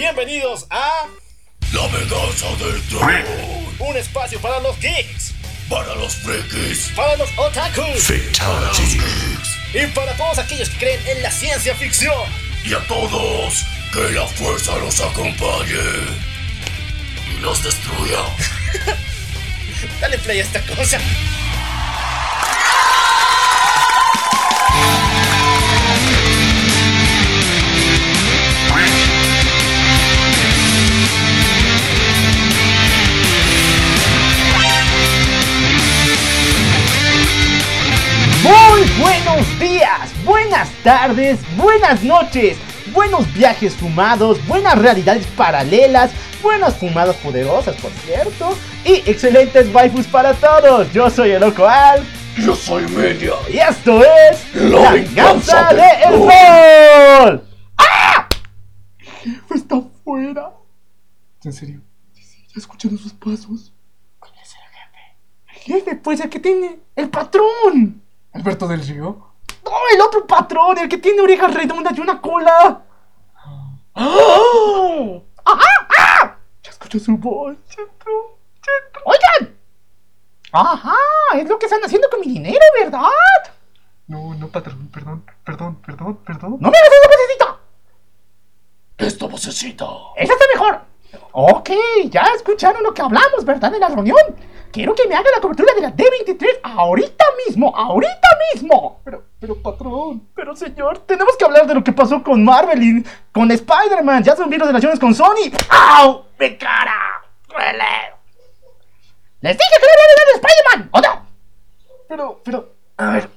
bienvenidos a La venganza del troll. un espacio para los geeks, Para los frikis. para los otakus Fatality. y para todos aquellos que creen en la ciencia ficción. Y a todos, que la fuerza los acompañe. Y los destruya. Dale play a esta cosa. Buenas tardes, buenas noches, buenos viajes fumados, buenas realidades paralelas, buenas fumadas poderosas, por cierto, y excelentes waifus para todos. Yo soy el Loco Al Yo soy Media. y esto es La venganza de del El Sol. ¡Ah! Jefe está afuera. ¿En serio? Sí, sí, ya escuchando sus pasos. ¿Cuál es el jefe? El jefe, pues el que tiene el patrón. ¿Alberto del Río? No, el otro patrón, el que tiene orejas redondas y una cola. ¡Ah! ¡Ajá! ¡Ah! Ya escucho su voz. Ya entró. ¡Oigan! Ajá, es lo que están haciendo con mi dinero, ¿verdad? No, no, patrón, perdón, perdón, perdón, perdón. ¡No me hagas esa vocecita! Esta vocecita. ¡Esa está mejor! Ok, ya escucharon lo que hablamos, ¿verdad? En la reunión. Quiero que me haga la cobertura de la D23 ahorita mismo, ahorita mismo. Pero, pero, patrón, pero señor, tenemos que hablar de lo que pasó con Marvel y con Spider-Man. Ya son vieron relaciones con Sony. ¡Au! ¡Mi cara! ¡Duele! ¡Les dije que no hablar de Spider-Man! ¿O no? Pero, pero, a ver.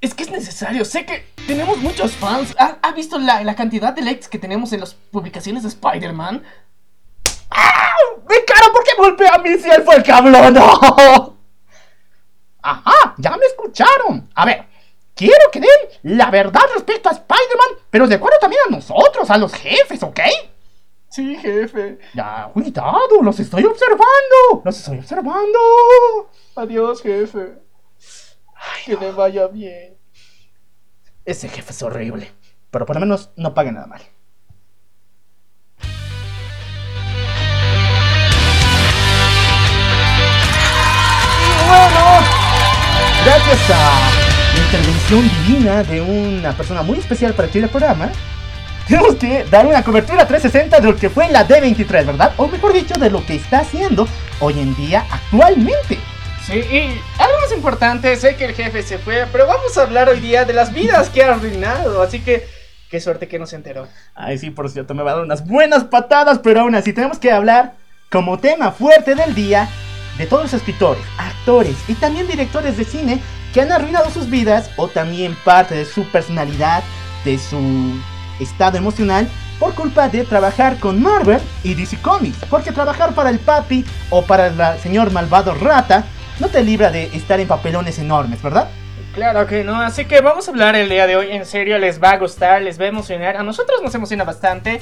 Es que es necesario. Sé que tenemos muchos fans. ¿Ha, ha visto la, la cantidad de likes que tenemos en las publicaciones de Spider-Man? ¡Ah! ¡Mi cara! ¿Por qué golpea a mí si él fue el que habló? ¡No! Ajá, ya me escucharon. A ver, quiero que den la verdad respecto a Spider-Man, pero de acuerdo también a nosotros, a los jefes, ¿ok? Sí, jefe. Ya, cuidado, los estoy observando. Los estoy observando. Adiós, jefe. que le vaya bien. Ese jefe es horrible. Pero por lo menos no paga nada mal. Gracias a la intervención divina de una persona muy especial para aquí el programa, tenemos que dar una cobertura 360 de lo que fue la D23, ¿verdad? O mejor dicho, de lo que está haciendo hoy en día actualmente. Sí, y algo más importante, sé que el jefe se fue, pero vamos a hablar hoy día de las vidas que ha arruinado, así que qué suerte que no se enteró. Ay, sí, por cierto, me va a dar unas buenas patadas, pero aún así tenemos que hablar como tema fuerte del día de todos los escritores, actores y también directores de cine que han arruinado sus vidas o también parte de su personalidad, de su estado emocional por culpa de trabajar con Marvel y DC Comics. Porque trabajar para el papi o para el señor malvado rata no te libra de estar en papelones enormes, ¿verdad? Claro que no, así que vamos a hablar el día de hoy, en serio, les va a gustar, les va a emocionar, a nosotros nos emociona bastante.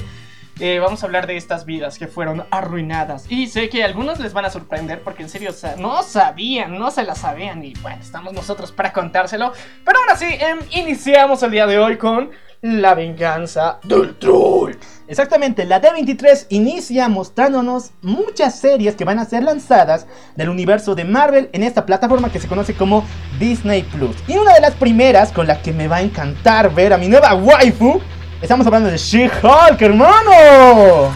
Eh, vamos a hablar de estas vidas que fueron arruinadas. Y sé que a algunos les van a sorprender porque en serio sa- no sabían, no se la sabían. Y bueno, estamos nosotros para contárselo. Pero ahora sí, em, iniciamos el día de hoy con la venganza del troll. Exactamente, la D23 inicia mostrándonos muchas series que van a ser lanzadas del universo de Marvel en esta plataforma que se conoce como Disney Plus. Y una de las primeras con la que me va a encantar ver a mi nueva waifu, estamos hablando de She-Hulk, hermano.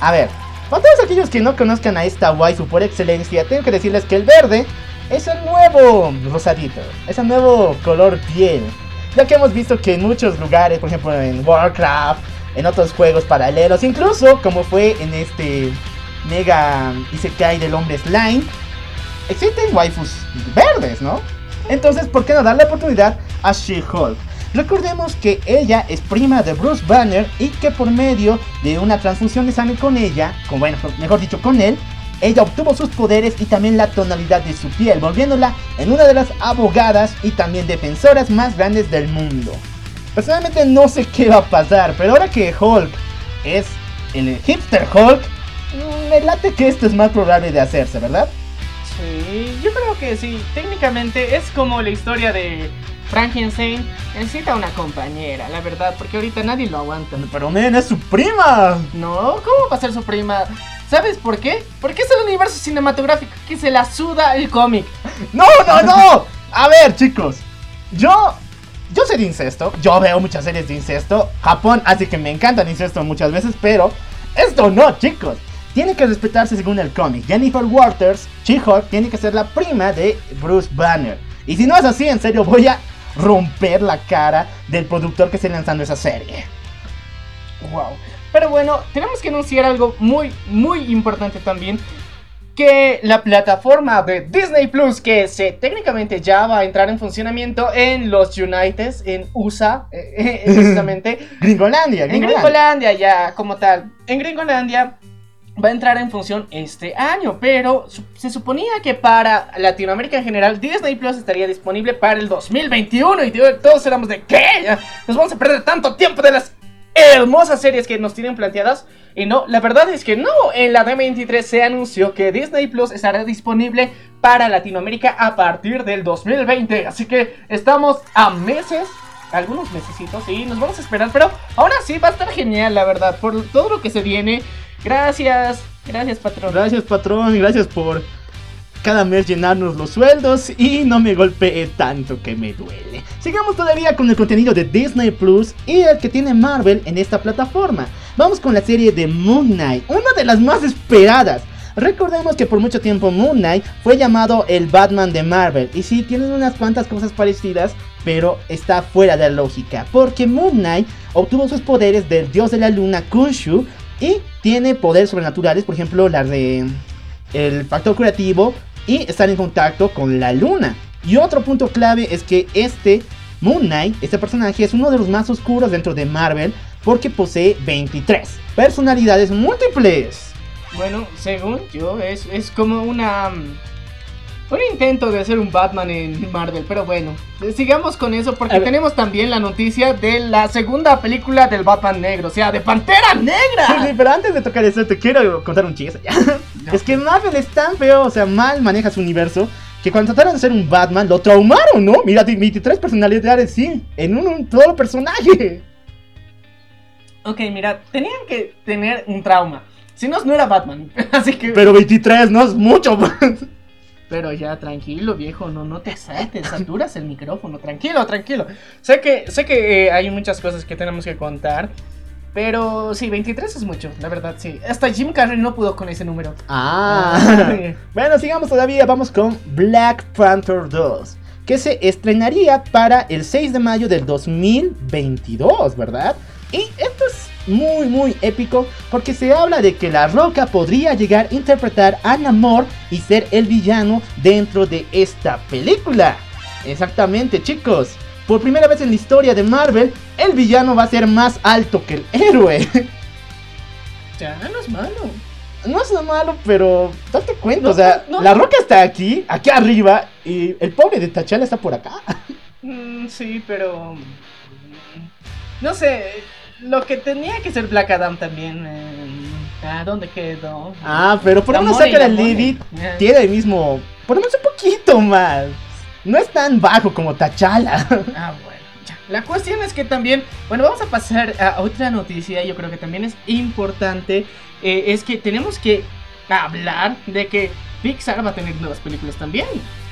A ver, para todos aquellos que no conozcan a esta waifu por excelencia, tengo que decirles que el verde es el nuevo rosadito, es el nuevo color piel. Ya que hemos visto que en muchos lugares, por ejemplo en Warcraft, en otros juegos paralelos, incluso como fue en este Mega Isekai del hombre Slime, existen waifus verdes, ¿no? Entonces, ¿por qué no darle oportunidad a She-Hulk? Recordemos que ella es prima de Bruce Banner y que por medio de una transfusión de sangre con ella, bueno, mejor dicho con él, ella obtuvo sus poderes y también la tonalidad de su piel, volviéndola en una de las abogadas y también defensoras más grandes del mundo. Personalmente no sé qué va a pasar, pero ahora que Hulk es el hipster Hulk, mm, me late que esto es más probable de hacerse, ¿verdad? Sí, yo creo que sí. Técnicamente es como la historia de Frankenstein necesita una compañera, la verdad, porque ahorita nadie lo aguanta. Pero men, es su prima. No, ¿cómo va a ser su prima? ¿Sabes por qué? Porque es el universo cinematográfico que se la suda el cómic. No, no, no. A ver, chicos. Yo yo sé de incesto, yo veo muchas series de incesto. Japón hace que me encanta el incesto muchas veces, pero esto no, chicos. Tiene que respetarse según el cómic. Jennifer Waters, She-Hulk, tiene que ser la prima de Bruce Banner. Y si no es así, en serio, voy a romper la cara del productor que esté lanzando esa serie. Wow. Pero bueno, tenemos que anunciar algo muy, muy importante también. Que la plataforma de Disney Plus, que se técnicamente ya va a entrar en funcionamiento en los United, en USA, eh, eh Gringolandia, En Gringolandia, ya como tal. En Gringolandia va a entrar en función este año, pero se suponía que para Latinoamérica en general Disney Plus estaría disponible para el 2021 y todos éramos de ¿qué? Nos vamos a perder tanto tiempo de las hermosas series que nos tienen planteadas. Y no, la verdad es que no, en la D23 se anunció que Disney Plus estará disponible para Latinoamérica a partir del 2020. Así que estamos a meses algunos mesecitos y nos vamos a esperar, pero ahora sí va a estar genial, la verdad, por todo lo que se viene. Gracias, gracias patrón. Gracias patrón, gracias por cada mes llenarnos los sueldos y no me golpee tanto que me duele. Sigamos todavía con el contenido de Disney Plus y el que tiene Marvel en esta plataforma. Vamos con la serie de Moon Knight, una de las más esperadas. Recordemos que por mucho tiempo Moon Knight fue llamado el Batman de Marvel. Y sí, tienen unas cuantas cosas parecidas, pero está fuera de la lógica. Porque Moon Knight obtuvo sus poderes del dios de la luna Kunshu y tiene poderes sobrenaturales, por ejemplo, la de el factor curativo y estar en contacto con la luna. Y otro punto clave es que este Moon Knight, este personaje es uno de los más oscuros dentro de Marvel porque posee 23 personalidades múltiples. Bueno, según yo, es, es como una un intento de hacer un Batman en Marvel, pero bueno, sigamos con eso porque tenemos también la noticia de la segunda película del Batman negro, o sea, de Pantera Negra. Sí, pero antes de tocar eso, te quiero contar un chiste. Es que Marvel es tan feo, o sea, mal maneja su universo, que cuando trataron de hacer un Batman, lo traumaron, ¿no? Mira, 23 personalidades, sí, en un, un solo personaje. Ok, mira, tenían que tener un trauma. Si no, no era Batman. Así que. Pero 23 no es mucho. Pero ya, tranquilo, viejo, no, no te excites, saturas el micrófono, tranquilo, tranquilo. Sé que, sé que eh, hay muchas cosas que tenemos que contar, pero sí, 23 es mucho, la verdad, sí. Hasta Jim Carrey no pudo con ese número. Ah. bueno, sigamos todavía, vamos con Black Panther 2, que se estrenaría para el 6 de mayo del 2022, ¿verdad? Y esto es muy muy épico porque se habla de que La Roca podría llegar a interpretar a Namor y ser el villano dentro de esta película. Exactamente chicos, por primera vez en la historia de Marvel, el villano va a ser más alto que el héroe. Ya, no es malo. No es malo, pero date cuenta, o sea, La Roca está aquí, aquí arriba, y el pobre de T'Challa está por acá. Mm, sí, pero... Mm, no sé, lo que tenía que ser Black Adam también. Eh, ¿A dónde quedó? Ah, pero por lo saca la Lilith. Tiene el mismo. Por lo menos un poquito más. No es tan bajo como T'Challa. Ah, bueno. Ya. La cuestión es que también. Bueno, vamos a pasar a otra noticia. Yo creo que también es importante. Eh, es que tenemos que hablar de que Pixar va a tener nuevas películas también.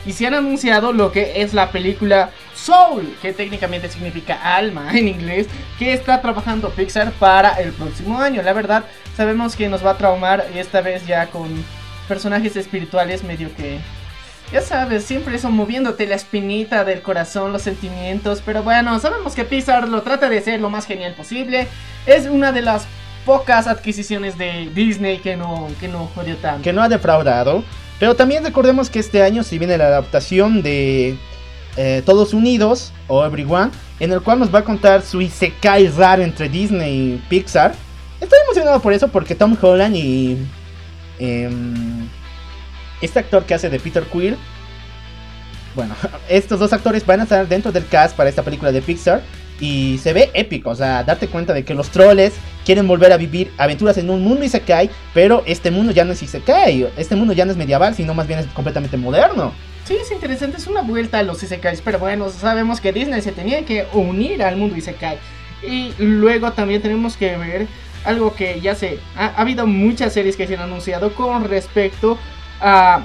Y se han anunciado lo que es la película Soul, que técnicamente significa alma en inglés, que está trabajando Pixar para el próximo año. La verdad, sabemos que nos va a traumar esta vez ya con personajes espirituales medio que... Ya sabes, siempre eso moviéndote la espinita del corazón, los sentimientos. Pero bueno, sabemos que Pixar lo trata de ser lo más genial posible. Es una de las pocas adquisiciones de Disney que no, que no jodió tanto. Que no ha defraudado. Pero también recordemos que este año si viene la adaptación de eh, Todos Unidos o Everyone, en el cual nos va a contar su Isekai raro entre Disney y Pixar. Estoy emocionado por eso porque Tom Holland y em, este actor que hace de Peter Quill, bueno, estos dos actores van a estar dentro del cast para esta película de Pixar. Y se ve épico, o sea, darte cuenta de que los troles quieren volver a vivir aventuras en un mundo Isekai, pero este mundo ya no es Isekai, este mundo ya no es medieval, sino más bien es completamente moderno. Sí, es interesante, es una vuelta a los Isekais, pero bueno, sabemos que Disney se tenía que unir al mundo Isekai. Y luego también tenemos que ver algo que ya sé, ha, ha habido muchas series que se han anunciado con respecto a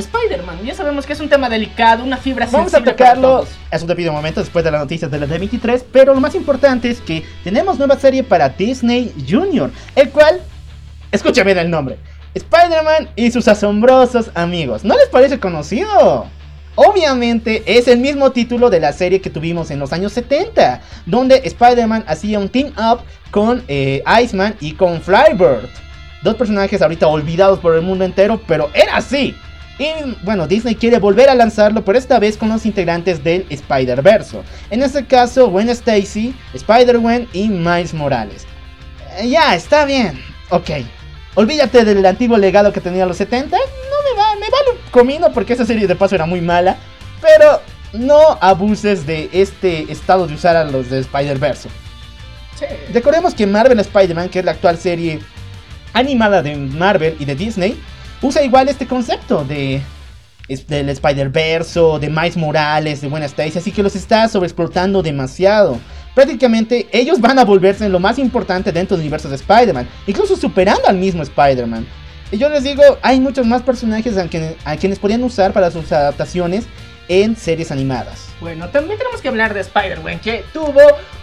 Spider-Man. Ya sabemos que es un tema delicado, una fibra Vamos a sensible tocarlo a su debido momento después de las noticias de la D23, pero lo más importante es que tenemos nueva serie para Disney Junior, el cual, escucha bien el nombre, Spider-Man y sus asombrosos amigos. ¿No les parece conocido? Obviamente es el mismo título de la serie que tuvimos en los años 70, donde Spider-Man hacía un team up con eh, Iceman y con Flybird. Dos personajes ahorita olvidados por el mundo entero, pero era así. Y bueno, Disney quiere volver a lanzarlo, pero esta vez con los integrantes del Spider-Verse. En este caso, Gwen Stacy, Spider-Gwen y Miles Morales. Eh, ya, está bien. Ok. Olvídate del antiguo legado que tenía los 70. No me va, me vale un comino porque esa serie de paso era muy mala. Pero no abuses de este estado de usar a los de Spider-Verse. Sí. Recordemos que Marvel Spider-Man, que es la actual serie animada de Marvel y de Disney, usa igual este concepto de del Spider-Verse, de Miles Morales, de Gwen Stacy, así que los está sobreexplotando demasiado. Prácticamente ellos van a volverse lo más importante dentro del universo de Spider-Man, incluso superando al mismo Spider-Man. Y yo les digo, hay muchos más personajes a, quien- a quienes podrían usar para sus adaptaciones en series animadas. Bueno, también tenemos que hablar de Spider-Man, que tuvo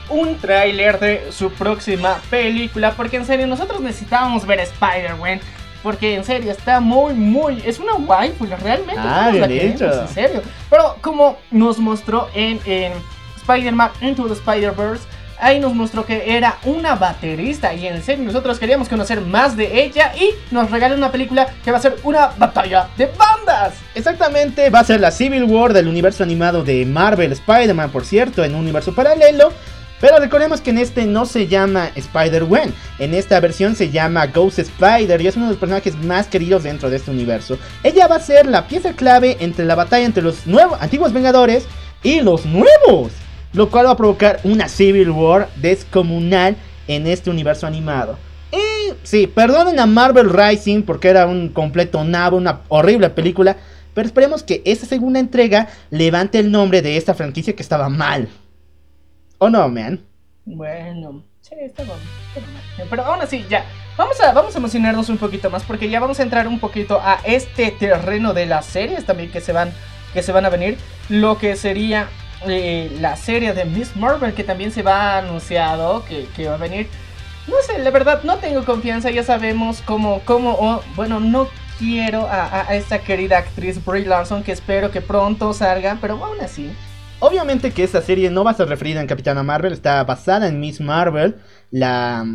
un tráiler de su próxima película, porque en serio nosotros necesitábamos ver Spider-Man, porque en serio está muy, muy, es una waifu, realmente. Ah, bien queremos, hecho. En serio. Pero como nos mostró en, en Spider-Man Into the Spider-Verse, ahí nos mostró que era una baterista, y en serio nosotros queríamos conocer más de ella, y nos regaló una película que va a ser una batalla de bandas. Exactamente, va a ser la Civil War del universo animado de Marvel Spider-Man, por cierto, en un universo paralelo. Pero recordemos que en este no se llama Spider-Gwen, en esta versión se llama Ghost Spider y es uno de los personajes más queridos dentro de este universo. Ella va a ser la pieza clave entre la batalla entre los nuevos, antiguos Vengadores y los nuevos, lo cual va a provocar una Civil War descomunal en este universo animado. Y sí, perdonen a Marvel Rising porque era un completo nabo, una horrible película. Pero esperemos que esta segunda entrega levante el nombre de esta franquicia que estaba mal. ¿O no, man? Bueno, sí, está bueno. Pero aún así, ya. Vamos a, vamos a emocionarnos un poquito más porque ya vamos a entrar un poquito a este terreno de las series también que se van, que se van a venir. Lo que sería eh, la serie de Miss Marvel que también se va anunciado que, que va a venir. No sé, la verdad no tengo confianza, ya sabemos cómo, cómo, o, bueno, no quiero a- a esta querida actriz Brie Larson que espero que pronto salga, pero aún así. Obviamente que esta serie no va a ser referida en Capitana Marvel, está basada en Miss Marvel, la,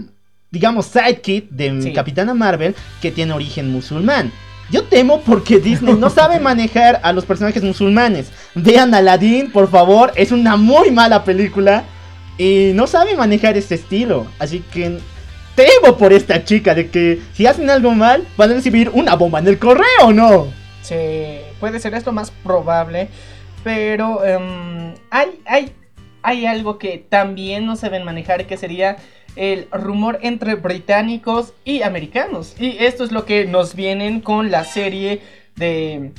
digamos, sidekick de Sí. Capitana Marvel que tiene origen musulmán. Yo temo porque Disney no sabe manejar a los personajes musulmanes. Vean Aladdin, por favor, es una muy mala película y no sabe manejar este estilo. Así que temo por esta chica de que si hacen algo mal van a recibir una bomba en el correo, ¿no? Sí, puede ser esto más probable. Pero em, hay, hay, hay algo que también no saben manejar que sería el rumor entre británicos y americanos. Y esto es lo que nos vienen con la serie de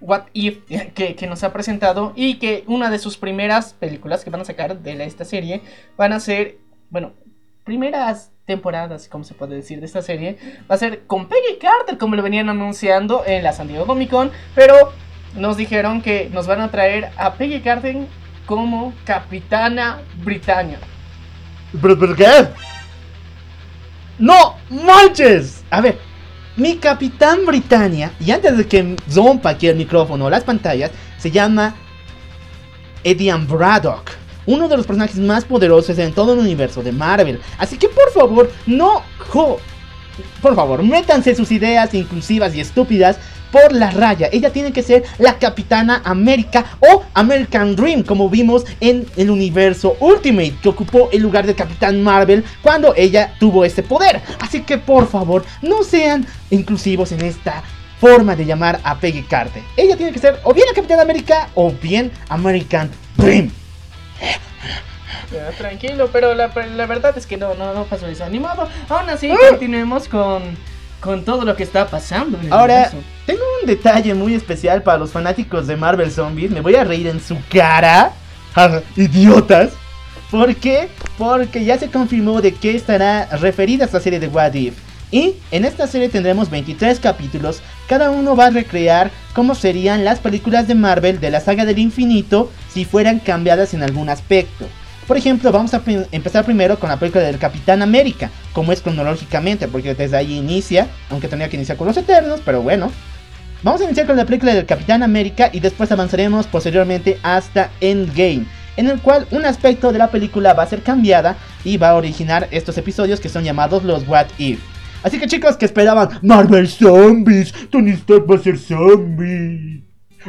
What If que, nos ha presentado y que una de sus primeras películas que van a sacar de esta serie van a ser, bueno, primeras temporadas, como se puede decir, de esta serie, va a ser con Peggy Carter, como lo venían anunciando en la San Diego Comic Con, pero nos dijeron que nos van a traer a Peggy Carter como Capitana Britannia. ¿Pero por qué? ¡No manches! A ver, mi Capitán Britannia, y antes de que zompa aquí el micrófono o las pantallas, se llama Edian Braddock. Uno de los personajes más poderosos en todo el universo de Marvel. Así que por favor, no... por favor, métanse sus ideas inclusivas y estúpidas por la raya. Ella tiene que ser la Capitana América o American Dream, como vimos en el universo Ultimate, que ocupó el lugar de Capitán Marvel cuando ella tuvo ese poder. Así que por favor, no sean inclusivos en esta forma de llamar a Peggy Carter. Ella tiene que ser o bien la Capitana América o bien American Dream. Tranquilo, pero la, la verdad es que no, no, no pasó eso animado. Aún así, continuemos con, con todo lo que está pasando en el Ahora, universo. Tengo un detalle muy especial para los fanáticos de Marvel Zombies. Me voy a reír en su cara. Ja, ¡Idiotas! ¿Por qué? Porque ya se confirmó de qué estará referida esta serie de What If. Y en esta serie tendremos 23 capítulos. Cada uno va a recrear cómo serían las películas de Marvel de la saga del infinito si fueran cambiadas en algún aspecto. Por ejemplo, vamos a pe- empezar primero con la película del Capitán América, como es cronológicamente, porque desde ahí inicia, aunque tenía que iniciar con los Eternos, pero bueno. Vamos a iniciar con la película del Capitán América y después avanzaremos posteriormente hasta Endgame, en el cual un aspecto de la película va a ser cambiada y va a originar estos episodios que son llamados los What If. Así que chicos que esperaban Marvel Zombies, Tony Stark va a ser zombie.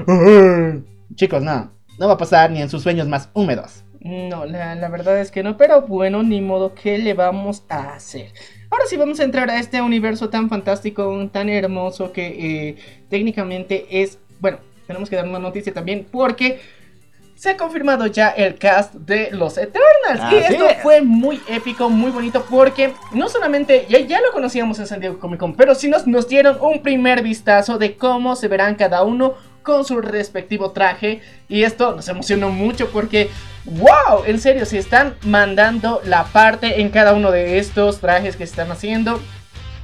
Ah. Chicos, no, no va a pasar ni en sus sueños más húmedos. No, la, la verdad es que no, pero bueno, ni modo, ¿qué le vamos a hacer? Ahora sí vamos a entrar a este universo tan fantástico, tan hermoso que eh, técnicamente es... Bueno, tenemos que dar una noticia también porque se ha confirmado ya el cast de los Eternals. y esto es. fue muy épico, muy bonito porque no solamente ya, ya lo conocíamos en San Diego Comic Con, pero sí nos, nos dieron un primer vistazo de cómo se verán cada uno con su respectivo traje. Y esto nos emocionó mucho porque, wow, en serio, se están mandando la parte en cada uno de estos trajes que se están haciendo.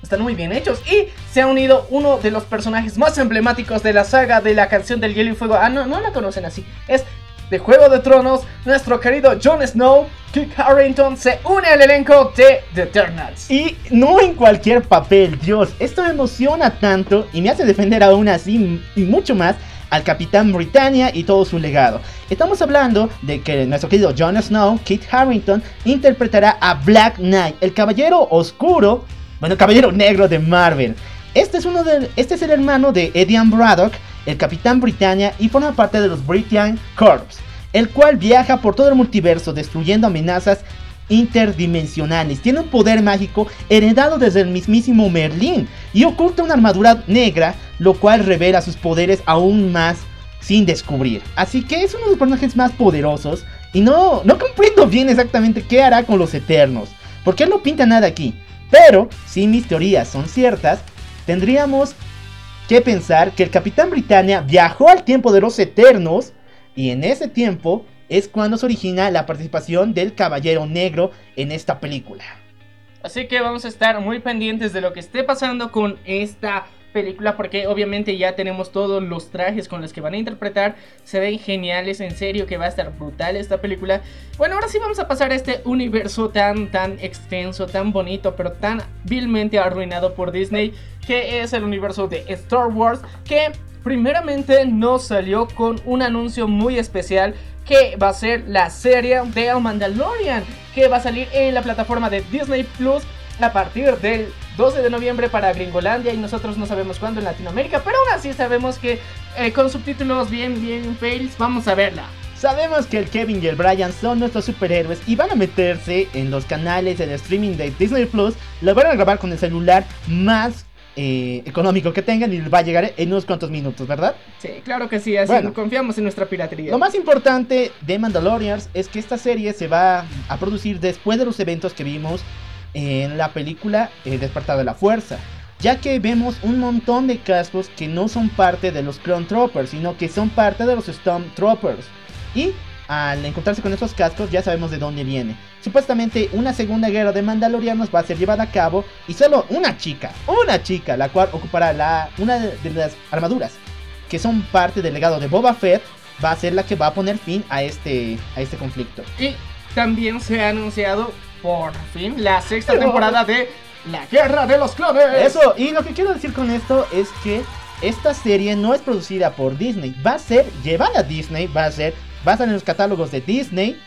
Están muy bien hechos y se ha unido uno de los personajes más emblemáticos de la saga de la canción del hielo y fuego. Ah, no, no la conocen así. Es de Juego de Tronos. Nuestro querido Jon Snow, Kit Harrington, se une al elenco de The Eternals. Y no en cualquier papel, Dios, esto me emociona tanto y me hace defender aún así y mucho más al Capitán Britannia y todo su legado. Estamos hablando de que nuestro querido Jon Snow, Kit Harrington, interpretará a Black Knight, el caballero oscuro, bueno, caballero negro de Marvel. Este es, uno de, este es el hermano de Edian Braddock, el Capitán Britannia, y forma parte de los Britannian Corps, el cual viaja por todo el multiverso destruyendo amenazas interdimensionales. Tiene un poder mágico heredado desde el mismísimo Merlín y oculta una armadura negra, lo cual revela sus poderes aún más sin descubrir. Así que es uno de los personajes más poderosos y no, no comprendo bien exactamente qué hará con los Eternos, porque él no pinta nada aquí. Pero, si mis teorías son ciertas, tendríamos que pensar que el Capitán Britannia viajó al tiempo de los Eternos y en ese tiempo es cuando se origina la participación del Caballero Negro en esta película. Así que vamos a estar muy pendientes de lo que esté pasando con esta película porque obviamente ya tenemos todos los trajes con los que van a interpretar. Se ven geniales, en serio que va a estar brutal esta película. Bueno, ahora sí vamos a pasar a este universo tan tan extenso, tan bonito, pero tan vilmente arruinado por Disney, que es el universo de Star Wars, que primeramente nos salió con un anuncio muy especial que va a ser la serie de El Mandalorian, que va a salir en la plataforma de Disney Plus a partir del 12 de noviembre para Gringolandia y nosotros no sabemos cuándo en Latinoamérica, pero aún así sabemos que eh, con subtítulos bien, bien fails vamos a verla. Sabemos que el Kevin y el Brian son nuestros superhéroes y van a meterse en los canales de streaming de Disney Plus. Lo van a grabar con el celular más eh, económico que tengan y les va a llegar en unos cuantos minutos, ¿verdad? Sí, claro que sí, así Bueno. confiamos en nuestra piratería. Lo más importante de Mandalorians es que esta serie se va a producir después de los eventos que vimos en la película El despertar de la fuerza. Ya que vemos un montón de cascos que no son parte de los Clone Troopers, sino que son parte de los Stormtroopers. Y al encontrarse con esos cascos ya sabemos de dónde viene. Supuestamente una segunda guerra de Mandalorianos va a ser llevada a cabo y solo una chica, una chica, la cual ocupará la, una de las armaduras que son parte del legado de Boba Fett, va a ser la que va a poner fin a este, a este conflicto. Y también se ha anunciado por fin la sexta temporada de La Guerra de los Clones. Eso, y lo que quiero decir con esto es que esta serie no es producida por Disney, va a ser llevada a Disney, va a ser, va a estar en los catálogos de Disney,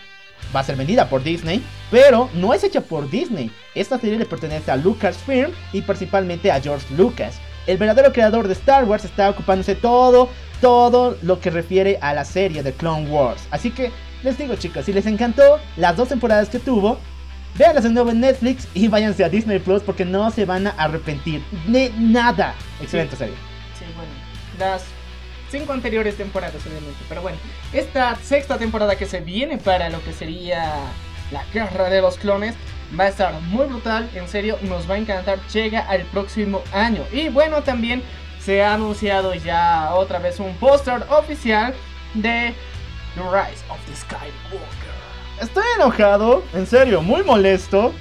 va a ser vendida por Disney, pero no es hecha por Disney. Esta serie le pertenece a Lucasfilm y principalmente a George Lucas. El verdadero creador de Star Wars está ocupándose todo, todo lo que refiere a la serie de Clone Wars. Así que les digo chicos, si les encantó las dos temporadas que tuvo, Veanlas de nuevo en Netflix y váyanse a Disney Plus porque no se van a arrepentir de nada. Excelente serie. Sí, bueno, las cinco anteriores temporadas, obviamente. Pero bueno, esta sexta temporada que se viene para lo que sería la guerra de los clones, Va a estar muy brutal, en serio, nos va a encantar. Llega al próximo año. Y bueno, también se ha anunciado ya otra vez un póster oficial de The Rise of the Skywalker. Estoy enojado, en serio, muy molesto.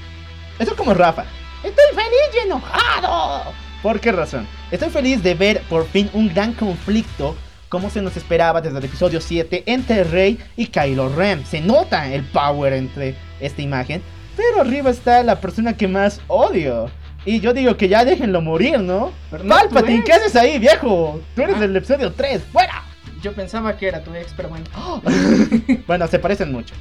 Esto es como Rafa. Estoy feliz y enojado. ¿Por qué razón? Estoy feliz de ver por fin un gran conflicto como se nos esperaba desde el episodio 7 entre Rey y Kylo Ren. Se nota el power entre esta imagen, pero arriba está la persona que más odio. Y yo digo que ya déjenlo morir, ¿no? No Palpatine, ¿qué haces ahí, viejo? Tú eres Ah. del episodio 3, ¡fuera! Yo pensaba que era tu ex, pero bueno. Bueno, se parecen mucho.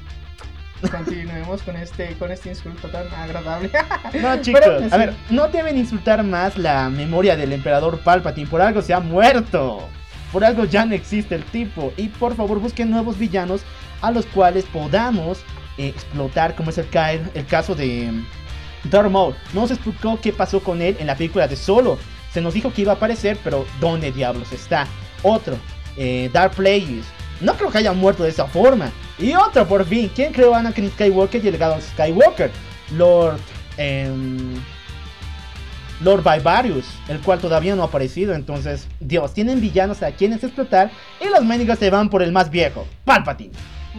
Continuemos con este, con este insulto tan agradable. No, chicos, Pero, a ver, no deben insultar más la memoria del emperador Palpatine. Por algo se ha muerto. Por algo ya no existe el tipo. Y por favor, busquen nuevos villanos a los cuales podamos eh, explotar, como es el, el caso de mm, Darth Maul. No se explicó qué pasó con él en la película de Solo. Se nos dijo que iba a aparecer, pero ¿dónde diablos está? Otro, eh, Darth Plagueis. No creo que haya muerto de esa forma. Y otro, por fin, ¿quién creó a Anakin Skywalker y el legado Skywalker? Lord. em, Lord Vivarius, el cual todavía no ha aparecido. Entonces, Dios, tienen villanos a quienes explotar. Y los médicos se van por el más viejo, Palpatine.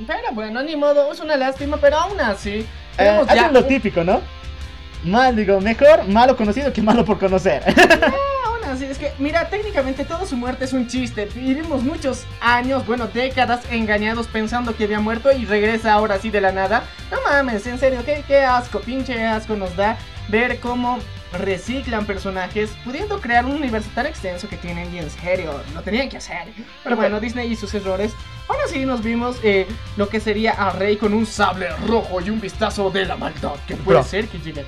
Pero bueno, ni modo, es una lástima, pero aún así. Eh, ya hacen lo típico, ¿no? Mal, digo, mejor malo conocido que malo por conocer. Aún así, es que, mira, técnicamente toda su muerte es un chiste. Vivimos muchos años, bueno, décadas engañados pensando que había muerto y regresa ahora así de la nada. No mames, en serio, qué, qué asco, pinche asco nos da ver cómo reciclan personajes pudiendo crear un universo tan extenso que tienen y en serio, lo tenían que hacer. Pero bueno, Disney y sus errores. Aún así nos vimos eh, lo que sería a Rey con un sable rojo y un vistazo de la maldad que puede ser que llegue.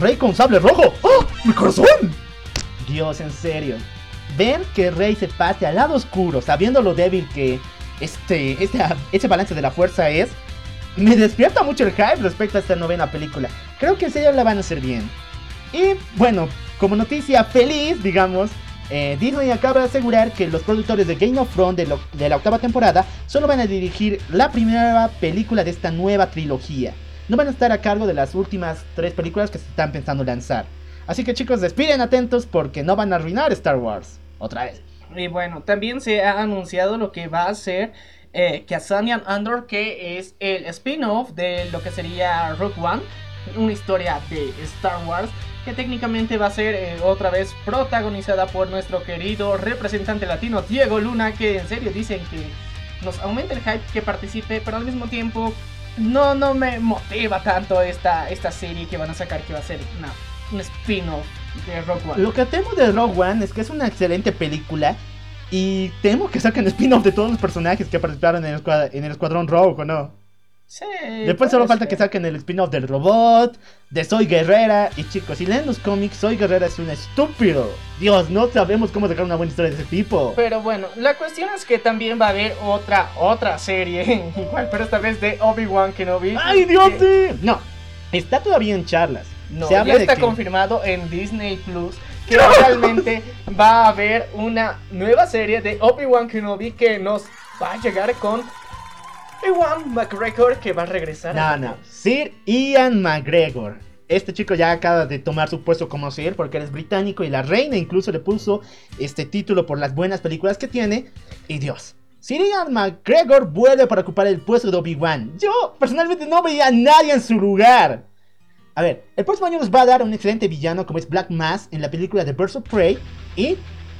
Rey con sable rojo. ¡Oh! ¡Mi corazón! Dios, en serio. Ver que Rey se pase al lado oscuro, sabiendo lo débil que este, este, balance de la fuerza es, me despierta mucho el hype respecto a esta novena película. Creo que en serio la van a hacer bien. Y bueno, como noticia feliz, digamos, eh, Disney acaba de asegurar que los productores de Game of Thrones de la octava temporada solo van a dirigir la primera película de esta nueva trilogía. No van a estar a cargo de las últimas tres películas que se están pensando lanzar. Así que chicos, despiden atentos porque no van a arruinar Star Wars. Otra vez. Y bueno, también se ha anunciado lo que va a ser eh, Andor, que es el spin-off de lo que sería Rogue One, una historia de Star Wars, que técnicamente va a ser eh, otra vez protagonizada por nuestro querido representante latino Diego Luna, que en serio dicen que nos aumenta el hype que participe, pero al mismo tiempo no, no me motiva tanto esta, esta serie que van a sacar, que va a ser una, un spin-off de Rogue One. Lo que temo de Rogue One es que es una excelente película. Y temo que saquen spin-off de todos los personajes que participaron en el, escuad- en el Escuadrón Rogue, ¿o no? Sí, Después solo falta ser. que saquen el spin-off del robot, de Soy Guerrera. Y chicos, si leen los cómics, Soy Guerrera es un estúpido. Dios, no sabemos cómo sacar una buena historia de ese tipo. Pero bueno, la cuestión es que también va a haber otra, otra serie, igual, pero esta vez de Obi-Wan Kenobi. ¡Ay, Dios! que- sí! No, está todavía en charlas. No, Se ya está que- confirmado en Disney Plus que realmente va a haber una nueva serie de Obi-Wan Kenobi que nos va a llegar con Ewan McGregor que va a regresar. No, no. Sir Ian McGregor. Este chico ya acaba de tomar su puesto como Sir porque él es británico y la reina incluso le puso este título por las buenas películas que tiene. Y Dios. Sir Ian McGregor vuelve para ocupar el puesto de Obi-Wan. Yo personalmente no veía a nadie en su lugar. A ver, el próximo año nos va a dar un excelente villano como es Black Mass en la película de Birds of Prey. Y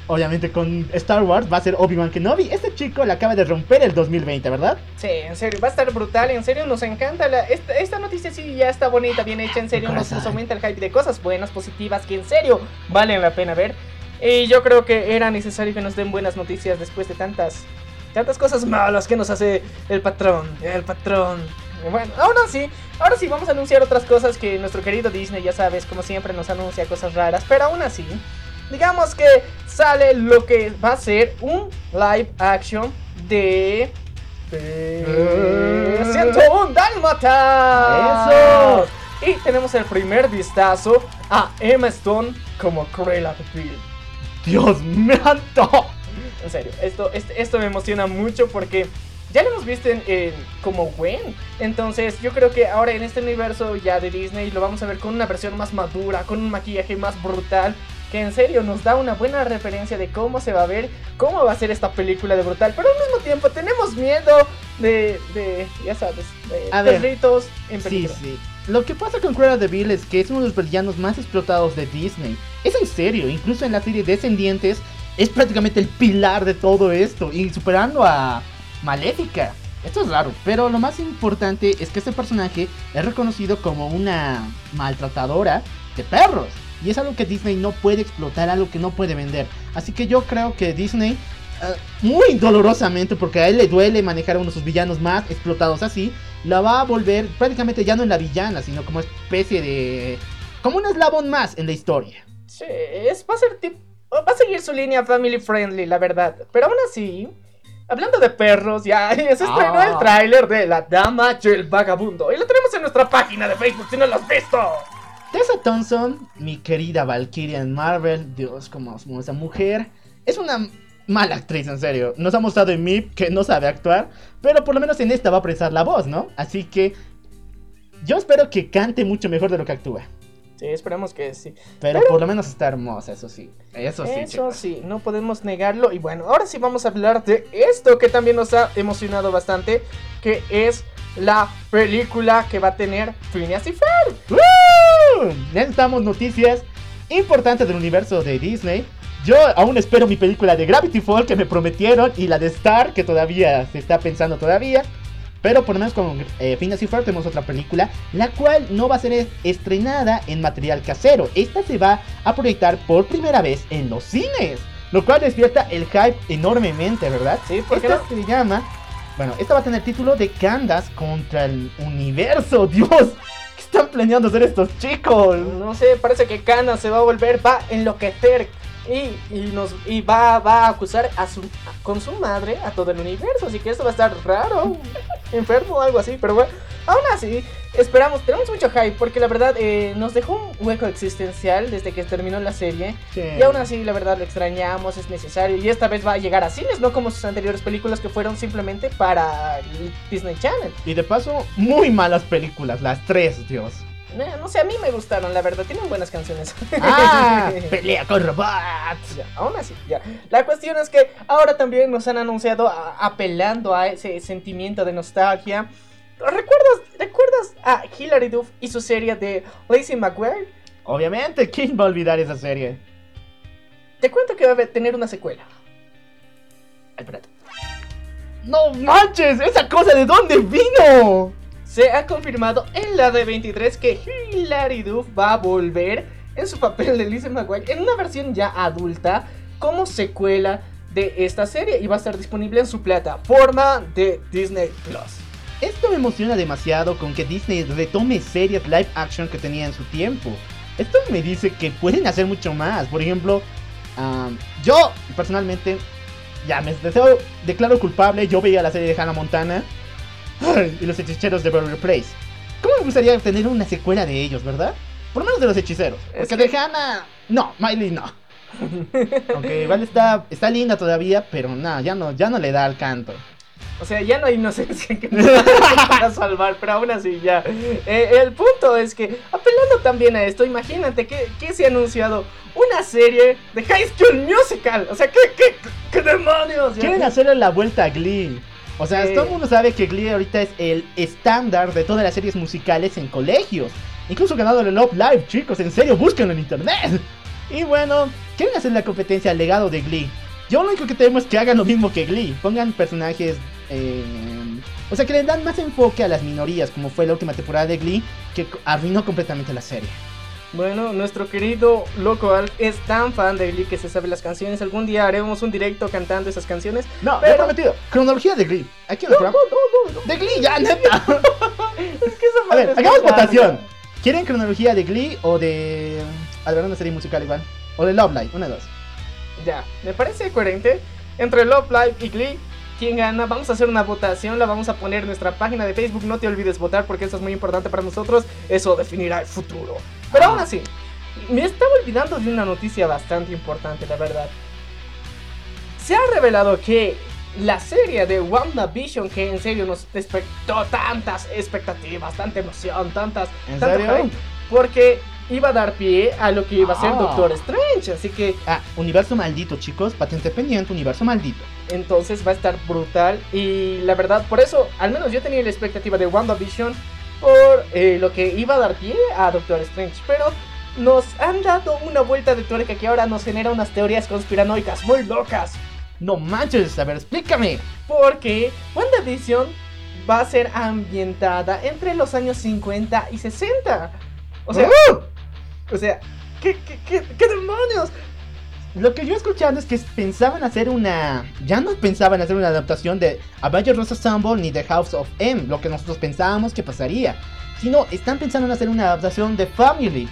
obviamente con Star Wars va a ser Obi-Wan Kenobi. Este chico le acaba de romper el 2020, ¿verdad? Sí, en serio, va a estar brutal, en serio nos encanta la, esta, esta noticia sí ya está bonita, bien hecha, en serio nos, nos aumenta el hype de cosas buenas, positivas, que en serio valen la pena ver. Y yo creo que era necesario que nos den buenas noticias después de tantas, tantas cosas malas que nos hace el patrón, el patrón. Bueno, ahora sí, ahora sí vamos a anunciar otras cosas que nuestro querido Disney, ya sabes, como siempre nos anuncia cosas raras, pero aún así, digamos que sale lo que va a ser un live action de... de 101 Dálmata. ¡Eso! Y tenemos el primer vistazo a Emma Stone como Cruella de Vil. Dios mío. En serio, esto, esto me emociona mucho porque ya lo hemos visto en, en- como Gwen. Entonces yo creo que ahora en este universo ya de Disney lo vamos a ver con una versión más madura, con un maquillaje más brutal. Que en serio nos da una buena referencia de cómo se va a ver, cómo va a ser esta película de brutal. Pero al mismo tiempo tenemos miedo de, de ya sabes, de A ver. perritos en Sí, peligro. sí. Lo que pasa con Cruella de Vil es que es uno de los villanos más explotados de Disney. Es en serio, incluso en la serie Descendientes es prácticamente el pilar de todo esto y superando a Maléfica. Esto es raro, pero lo más importante es que este personaje es reconocido como una maltratadora de perros. Y es algo que Disney no puede explotar, algo que no puede vender. Así que yo creo que Disney, eh, muy dolorosamente, porque a él le duele manejar a uno de sus villanos más explotados así, la va a volver prácticamente ya no en la villana, sino como especie de... como un eslabón más en la historia. Sí, va a ser va a seguir su línea family friendly, la verdad. Pero aún así, hablando de perros, ya se estrenó Ah. el tráiler de La Dama y el Vagabundo. Y lo tenemos en nuestra página de Facebook si no lo has visto. Tessa Thompson, mi querida Valkyria en Marvel, Dios, como, como esa mujer, es una mala actriz, en serio. Nos ha mostrado en MIP que no sabe actuar, pero por lo menos en esta va a prestar la voz, ¿no? Así que yo espero que cante mucho mejor de lo que actúa. Sí, esperemos que sí. Pero, Pero- por lo menos está hermosa, eso sí. Eso sí, Eso chicos. sí, no podemos negarlo. Y bueno, ahora sí vamos a hablar de esto que también nos ha emocionado bastante, que es la película que va a tener Phineas y Ferb. ¡Woo! Necesitamos noticias importantes del universo de Disney. Yo aún espero mi película de Gravity Fall que me prometieron y la de Star que todavía se está pensando todavía. Pero por lo menos con eh, Phineas y Ferb tenemos otra película, la cual no va a ser es- estrenada en material casero. Esta se va a proyectar por primera vez en los cines, lo cual despierta el hype enormemente, ¿verdad? Sí, porque Esta se llama, bueno, esta va a tener título de Candace contra el universo. Dios, ¿qué están planeando hacer estos chicos? No sé, parece que Kana se va a volver, va a enloquecer y, y nos y va, va a acusar a su con su madre a todo el universo. Así que esto va a estar raro, enfermo o algo así. Pero bueno, aún así, esperamos, tenemos mucho hype porque la verdad eh, nos dejó un hueco existencial desde que terminó la serie. Y aún así, la verdad, lo extrañamos, es necesario. Y esta vez va a llegar a cines, no como sus anteriores películas que fueron simplemente para el Disney Channel. Y de paso, muy malas películas, las tres, Dios. No sé, a mí me gustaron, la verdad, tienen buenas canciones. ¡Ah! ¡Pelea con robots! Ya, aún así, ya. La cuestión es que ahora también nos han anunciado a- apelando a ese sentimiento de nostalgia. ¿Recuerdas, ¿Recuerdas a Hilary Duff y su serie de Lacey McGuire? Obviamente, ¿quién va a olvidar esa serie? Te cuento que va a tener una secuela. Espérate. ¡No manches! ¿Esa cosa de dónde vino? Se ha confirmado en la D23 que Hilary Duff va a volver en su papel de Lizzie McGuire en una versión ya adulta como secuela de esta serie y va a estar disponible en su plataforma de Disney Plus. Esto me emociona demasiado con que Disney retome series live action que tenía en su tiempo. Esto me dice que pueden hacer mucho más. Por ejemplo, am, yo personalmente ya me deseo, declaro culpable. Yo veía la serie de Hannah Montana y los hechiceros de Beverly Place. ¿Cómo me gustaría tener una secuela de ellos, verdad? Por lo menos de los hechiceros. Es Porque que- de Hannah, no, Miley no. Aunque igual está, está linda todavía, pero no, ya no, ya no le da al canto. O sea, ya no hay inocencia que nos para salvar, pero aún así ya. Eh, el punto es que, apelando también a esto, imagínate que, que se ha anunciado una serie de High School Musical. O sea, ¿qué, qué, qué demonios? Quieren hacerle la vuelta a Glee. O sea, todo el mundo sabe que Glee ahorita es el estándar de todas las series musicales en colegios. Incluso ganado el Love Live, chicos, en serio, búsquenlo en internet. Y bueno, quieren hacer la competencia al legado de Glee. Yo lo único que tenemos es que hagan lo mismo que Glee. Pongan personajes. eh, o sea, que le dan más enfoque a las minorías, como fue la última temporada de Glee, que arruinó completamente la serie. Bueno, nuestro querido Loco Alf es tan fan de Glee que se sabe las canciones. Algún día haremos un directo cantando esas canciones. No, Pero- he prometido. Cronología de Glee. Aquí en el programa. no, no, no. De Glee, ya, neta. Es que esa A ver, hagamos votación. ¿Quieren cronología de Glee o de. A ver, una serie musical igual? O de Love Live, una de dos. Ya, me parece coherente. Entre Love Live y Glee, ¿quién gana? Vamos a hacer una votación, la vamos a poner en nuestra página de Facebook. No te olvides votar porque eso es muy importante para nosotros. Eso definirá el futuro. Pero aún así, me estaba olvidando de una noticia bastante importante, la verdad. Se ha revelado que la serie de WandaVision que en serio nos despertó tantas expectativas, tanta emoción, tantas... ¿En tanto serio? hype, porque iba a dar pie a lo que iba a ser Ah. Doctor Strange, así que Ah, universo maldito, chicos. Patente pendiente, universo maldito. entonces va a estar brutal y la verdad, por eso, al menos yo tenía la expectativa de WandaVision por eh, lo que iba a dar pie a Doctor Strange, pero nos han dado una vuelta de tuerca que ahora nos genera unas teorías conspiranoicas muy locas. No manches, a ver, explícame. Porque WandaVision va a ser ambientada entre los años 50 y 60. O sea, o sea, ¿qué, qué, qué, qué demonios? Lo que yo he escuchado es que pensaban hacer una. Ya no pensaban hacer una adaptación de Avengers Assemble ni de House of M, lo que nosotros pensábamos que pasaría. Sino están pensando en hacer una adaptación de Family.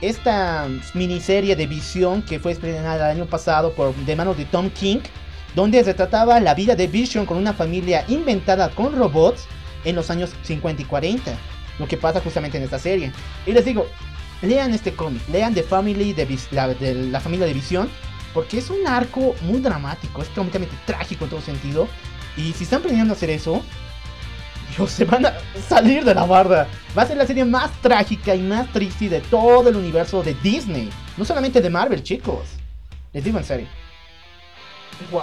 Esta miniserie de visión que fue estrenada el año pasado por, de manos de Tom King, donde retrataba la vida de Vision con una familia inventada con robots en los años 50 y 40. Lo que pasa justamente en esta serie. Y les digo, lean este cómic, lean The Family de, la, la familia de Visión, porque es un arco muy dramático, es completamente trágico en todo sentido. Y si están planeando hacer eso, Dios, se van a salir de la barda. Va a ser la serie más trágica y más triste de todo el universo de Disney. No solamente de Marvel, chicos. Les digo en serio. Wow.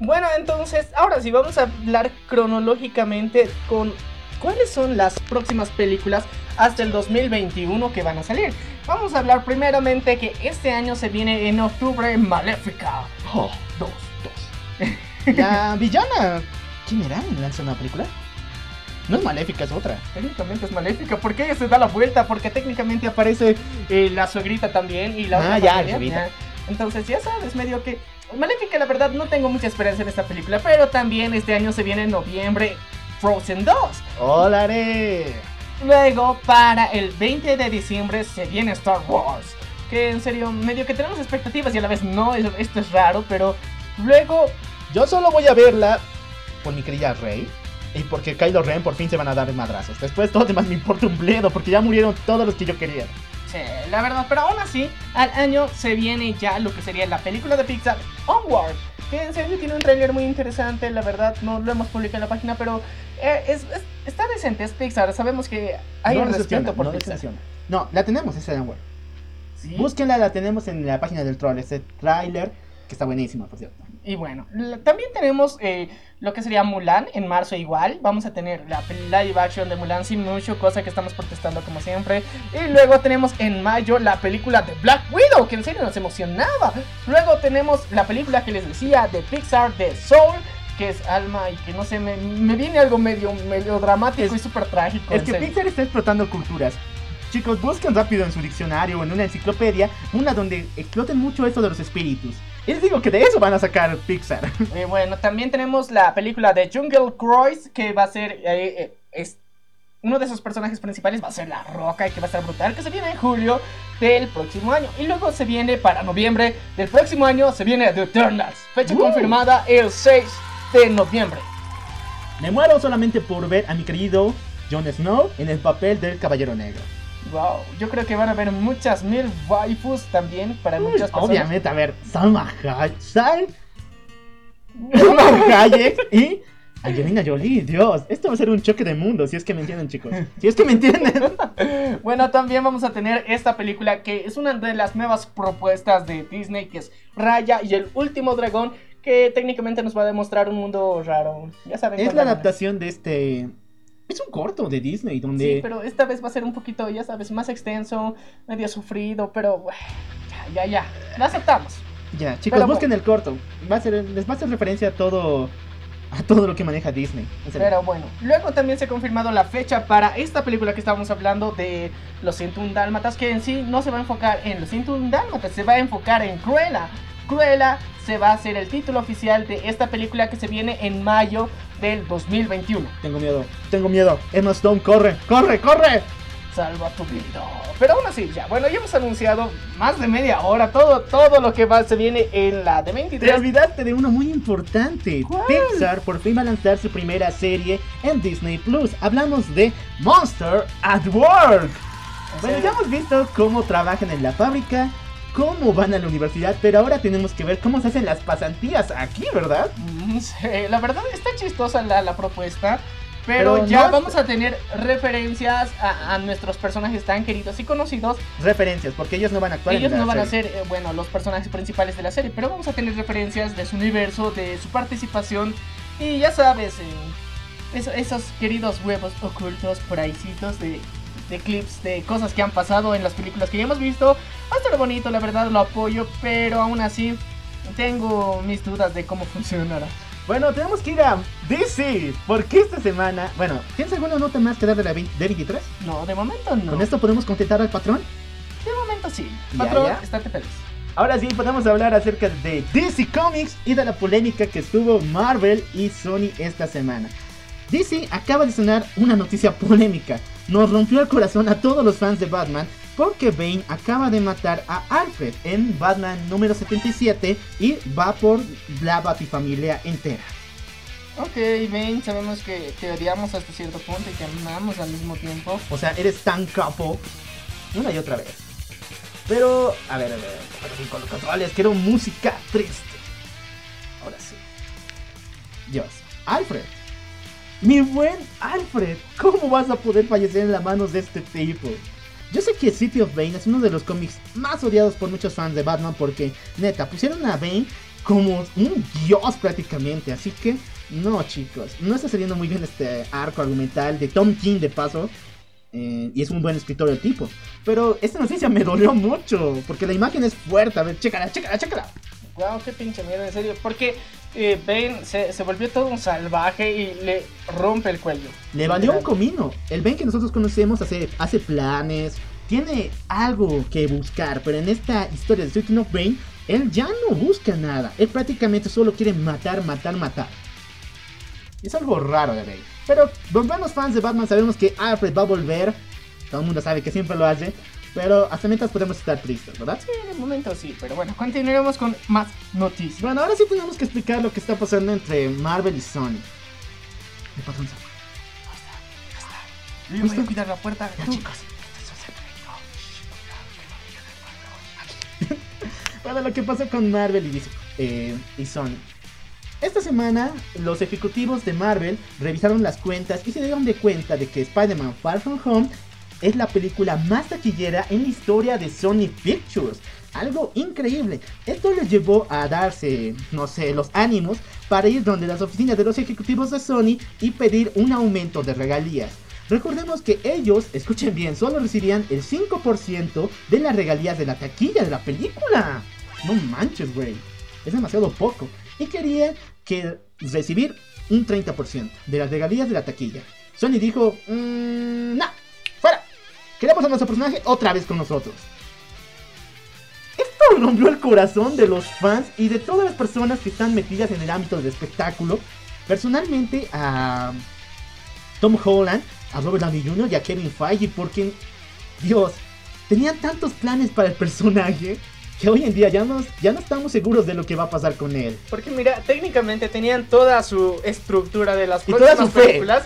Bueno, entonces, ahora sí, vamos a hablar cronológicamente con cuáles son las próximas películas hasta el 2021 que van a salir. Vamos a hablar primeramente que este año se viene en octubre Maléfica. Oh, dos, dos. La villana. ¿Quién era? ¿Lanza una película? No es maléfica, es otra. Técnicamente es maléfica, porque ella se da la vuelta, porque técnicamente aparece eh, la suegrita también y la Ah, otra ya, ya. Entonces ya sabes, medio que... Maléfica, la verdad, no tengo mucha esperanza en esta película, pero también este año se viene en noviembre Frozen 2. ¡Hola! Luego, para el 20 de diciembre se viene Star Wars. Que en serio, medio que tenemos expectativas y a la vez no, es- esto es raro, pero luego Yo solo voy a verla por mi querida Rey. Y porque Kylo Ren por fin se van a dar madrazos. Después todo demás me importa un bledo porque ya murieron todos los que yo quería. Sí, la verdad, pero aún así, al año se viene ya lo que sería la película de Pixar, Onward. Que en serio tiene un tráiler muy interesante, la verdad, no lo hemos publicado en la página, pero eh, es, es- está decente, es Pixar, sabemos que hay no un respeto por no Pixar. decepciona. No, la tenemos, esa de. Sí. Búsquenla, la tenemos en la página del troll. Ese tráiler que está buenísimo, por cierto. Y bueno, también tenemos eh, lo que sería Mulan en marzo igual. Vamos a tener la live action de Mulan sin mucho, cosa que estamos protestando como siempre. Y luego tenemos en mayo la película de Black Widow, que en serio nos emocionaba. Luego tenemos la película que les decía de Pixar de Soul, que es Alma y que no sé, me, me viene algo medio, medio dramático y súper trágico. Es que serio. Pixar está explotando culturas. Chicos, busquen rápido en su diccionario o en una enciclopedia una donde exploten mucho esto de los espíritus. Y les digo que de eso van a sacar Pixar. Eh, bueno, también tenemos la película de Jungle Cruise, que va a ser. eh, eh, es, uno de sus personajes principales va a ser La Roca y que va a estar brutal, que se viene en julio del próximo año. Y luego se viene para noviembre del próximo año, se viene The Eternals. Fecha Uh. confirmada el 6 de noviembre. Me muero solamente por ver a mi querido Jon Snow en el papel del Caballero Negro. Wow, yo creo que van a haber muchas mil waifus también para muchas personas. Obviamente, a ver, Salma Hayek, Sal- Salma Hayek y Angelina Jolie, Dios, esto va a ser un choque de mundo, si es que me entienden, chicos. Si es que me entienden. Bueno, también vamos a tener esta película que es una de las nuevas propuestas de Disney, que es Raya y el último dragón, que técnicamente nos va a demostrar un mundo raro. Ya saben. Es la es. adaptación de este. Es un corto de Disney donde. Sí, pero esta vez va a ser un poquito, ya sabes, más extenso, medio sufrido, pero bueno, ya, ya, ya, lo aceptamos. Ya, chicos, Pero busquen el corto. Va a ser, les va a hacer referencia a todo. A todo lo que maneja Disney. Pero bueno, luego también se ha confirmado la fecha para esta película que estábamos hablando de Los 101 Dálmatas, que en sí no se va a enfocar en Los 101 Dálmatas, se va a enfocar en Cruella. Cruella se va a ser el título oficial de esta película que se viene en mayo del 2021. Tengo miedo, tengo miedo. Emma Stone, corre, corre, corre. Salva tu vida. Pero aún así, ya, bueno, ya hemos anunciado más de media hora todo, todo lo que va, se viene en la de Te 23. olvidaste de uno muy importante. ¿Cuál? Pixar por fin va a lanzar su primera serie en Disney Plus. Hablamos de Monster at Work. En Bueno, ya hemos visto cómo trabajan en la fábrica cómo van a la universidad, pero ahora tenemos que ver cómo se hacen las pasantías aquí, ¿verdad? Mm, sí, la verdad está chistosa la, la propuesta. Pero, Pero ya no- vamos a tener referencias a, a nuestros personajes tan queridos y conocidos. Referencias, porque ellos no van a actuar en Ellos la no van a ser, eh, bueno, los personajes principales de la serie, pero vamos a tener referencias de su universo, de su participación. Y ya sabes, eh, eso- esos queridos huevos ocultos por ahícitos de, de clips, de cosas que han pasado en las películas que ya hemos visto. Va a estar bonito, la verdad lo apoyo, pero aún así tengo mis dudas de cómo funcionará. Bueno, tenemos que ir a DC, porque esta semana... Bueno, ¿tienes alguna nota más que dar de la ve- D23? No, de momento no. ¿Con esto podemos contentar al patrón? De momento sí. Ya, Patrón, ya. estate feliz. Ahora sí, podemos hablar acerca de DC Comics y de la polémica que estuvo Marvel y Sony esta semana. DC acaba de sonar una noticia polémica. Nos rompió el corazón a todos los fans de Batman porque Bane acaba de matar a Alfred en Batman número 77 y va por la Batifamilia entera. Ok, Ben, sabemos que te odiamos hasta cierto punto y te amamos al mismo tiempo. O sea, eres tan capo una y otra vez. Pero, a ver, a ver, con los controles, quiero música triste. Ahora sí. Dios, Alfred. Mi buen Alfred, ¿cómo vas a poder fallecer en las manos de este tipo? Yo sé que City of Bane es uno de los cómics más odiados por muchos fans de Batman porque, neta, pusieron a Bane como un dios prácticamente. Así que, no chicos, no está saliendo muy bien este arco argumental de Tom King de paso. eh, y es un buen escritor el tipo. Pero esta noticia me dolió mucho porque la imagen es fuerte. A ver, chécala, chécala, chécala. Wow, qué pinche miedo, en serio. Porque eh, Ben se, se volvió todo un salvaje y le rompe el cuello. Le valió un comino. El Ben que nosotros conocemos hace, hace planes, tiene algo que buscar, pero en esta historia de City of Bane, él ya no busca nada. Él prácticamente solo quiere matar, matar, matar. Es algo raro de Bane. Pero los buenos fans de Batman sabemos que Alfred va a volver. Todo el mundo sabe que siempre lo hace. Pero hasta mientras podemos estar tristes, ¿verdad? Sí, de momento sí, pero bueno, continuaremos con más noticias. Bueno, ahora sí tenemos que explicar lo que está pasando entre Marvel y Sony. El patrón se fue. Yo voy a cuidar la puerta. Ya, tú. chicos. Bueno, lo que pasó con Marvel y, eh, y Sony. Esta semana, los ejecutivos de Marvel revisaron las cuentas y se dieron de cuenta de que Spider-Man Far From Home es la película más taquillera en la historia de Sony Pictures. Algo increíble. Esto les llevó a darse, no sé, los ánimos para ir donde las oficinas de los ejecutivos de Sony y pedir un aumento de regalías. Recordemos que ellos, escuchen bien, solo recibían el 5% de las regalías de la taquilla de la película. No manches, güey. Es demasiado poco. Y querían que recibir un 30% de las regalías de la taquilla. Sony dijo, mmm, no. Queremos a nuestro personaje otra vez con nosotros. Esto rompió el corazón de los fans y de todas las personas que están metidas en el ámbito del espectáculo. Personalmente a Tom Holland, a Robert Downey Jr. y a Kevin Feige porque, Dios, tenían tantos planes para el personaje que hoy en día ya no, ya no estamos seguros de lo que va a pasar con él. Porque mira, técnicamente tenían toda su estructura de las Y toda próximas su fe. películas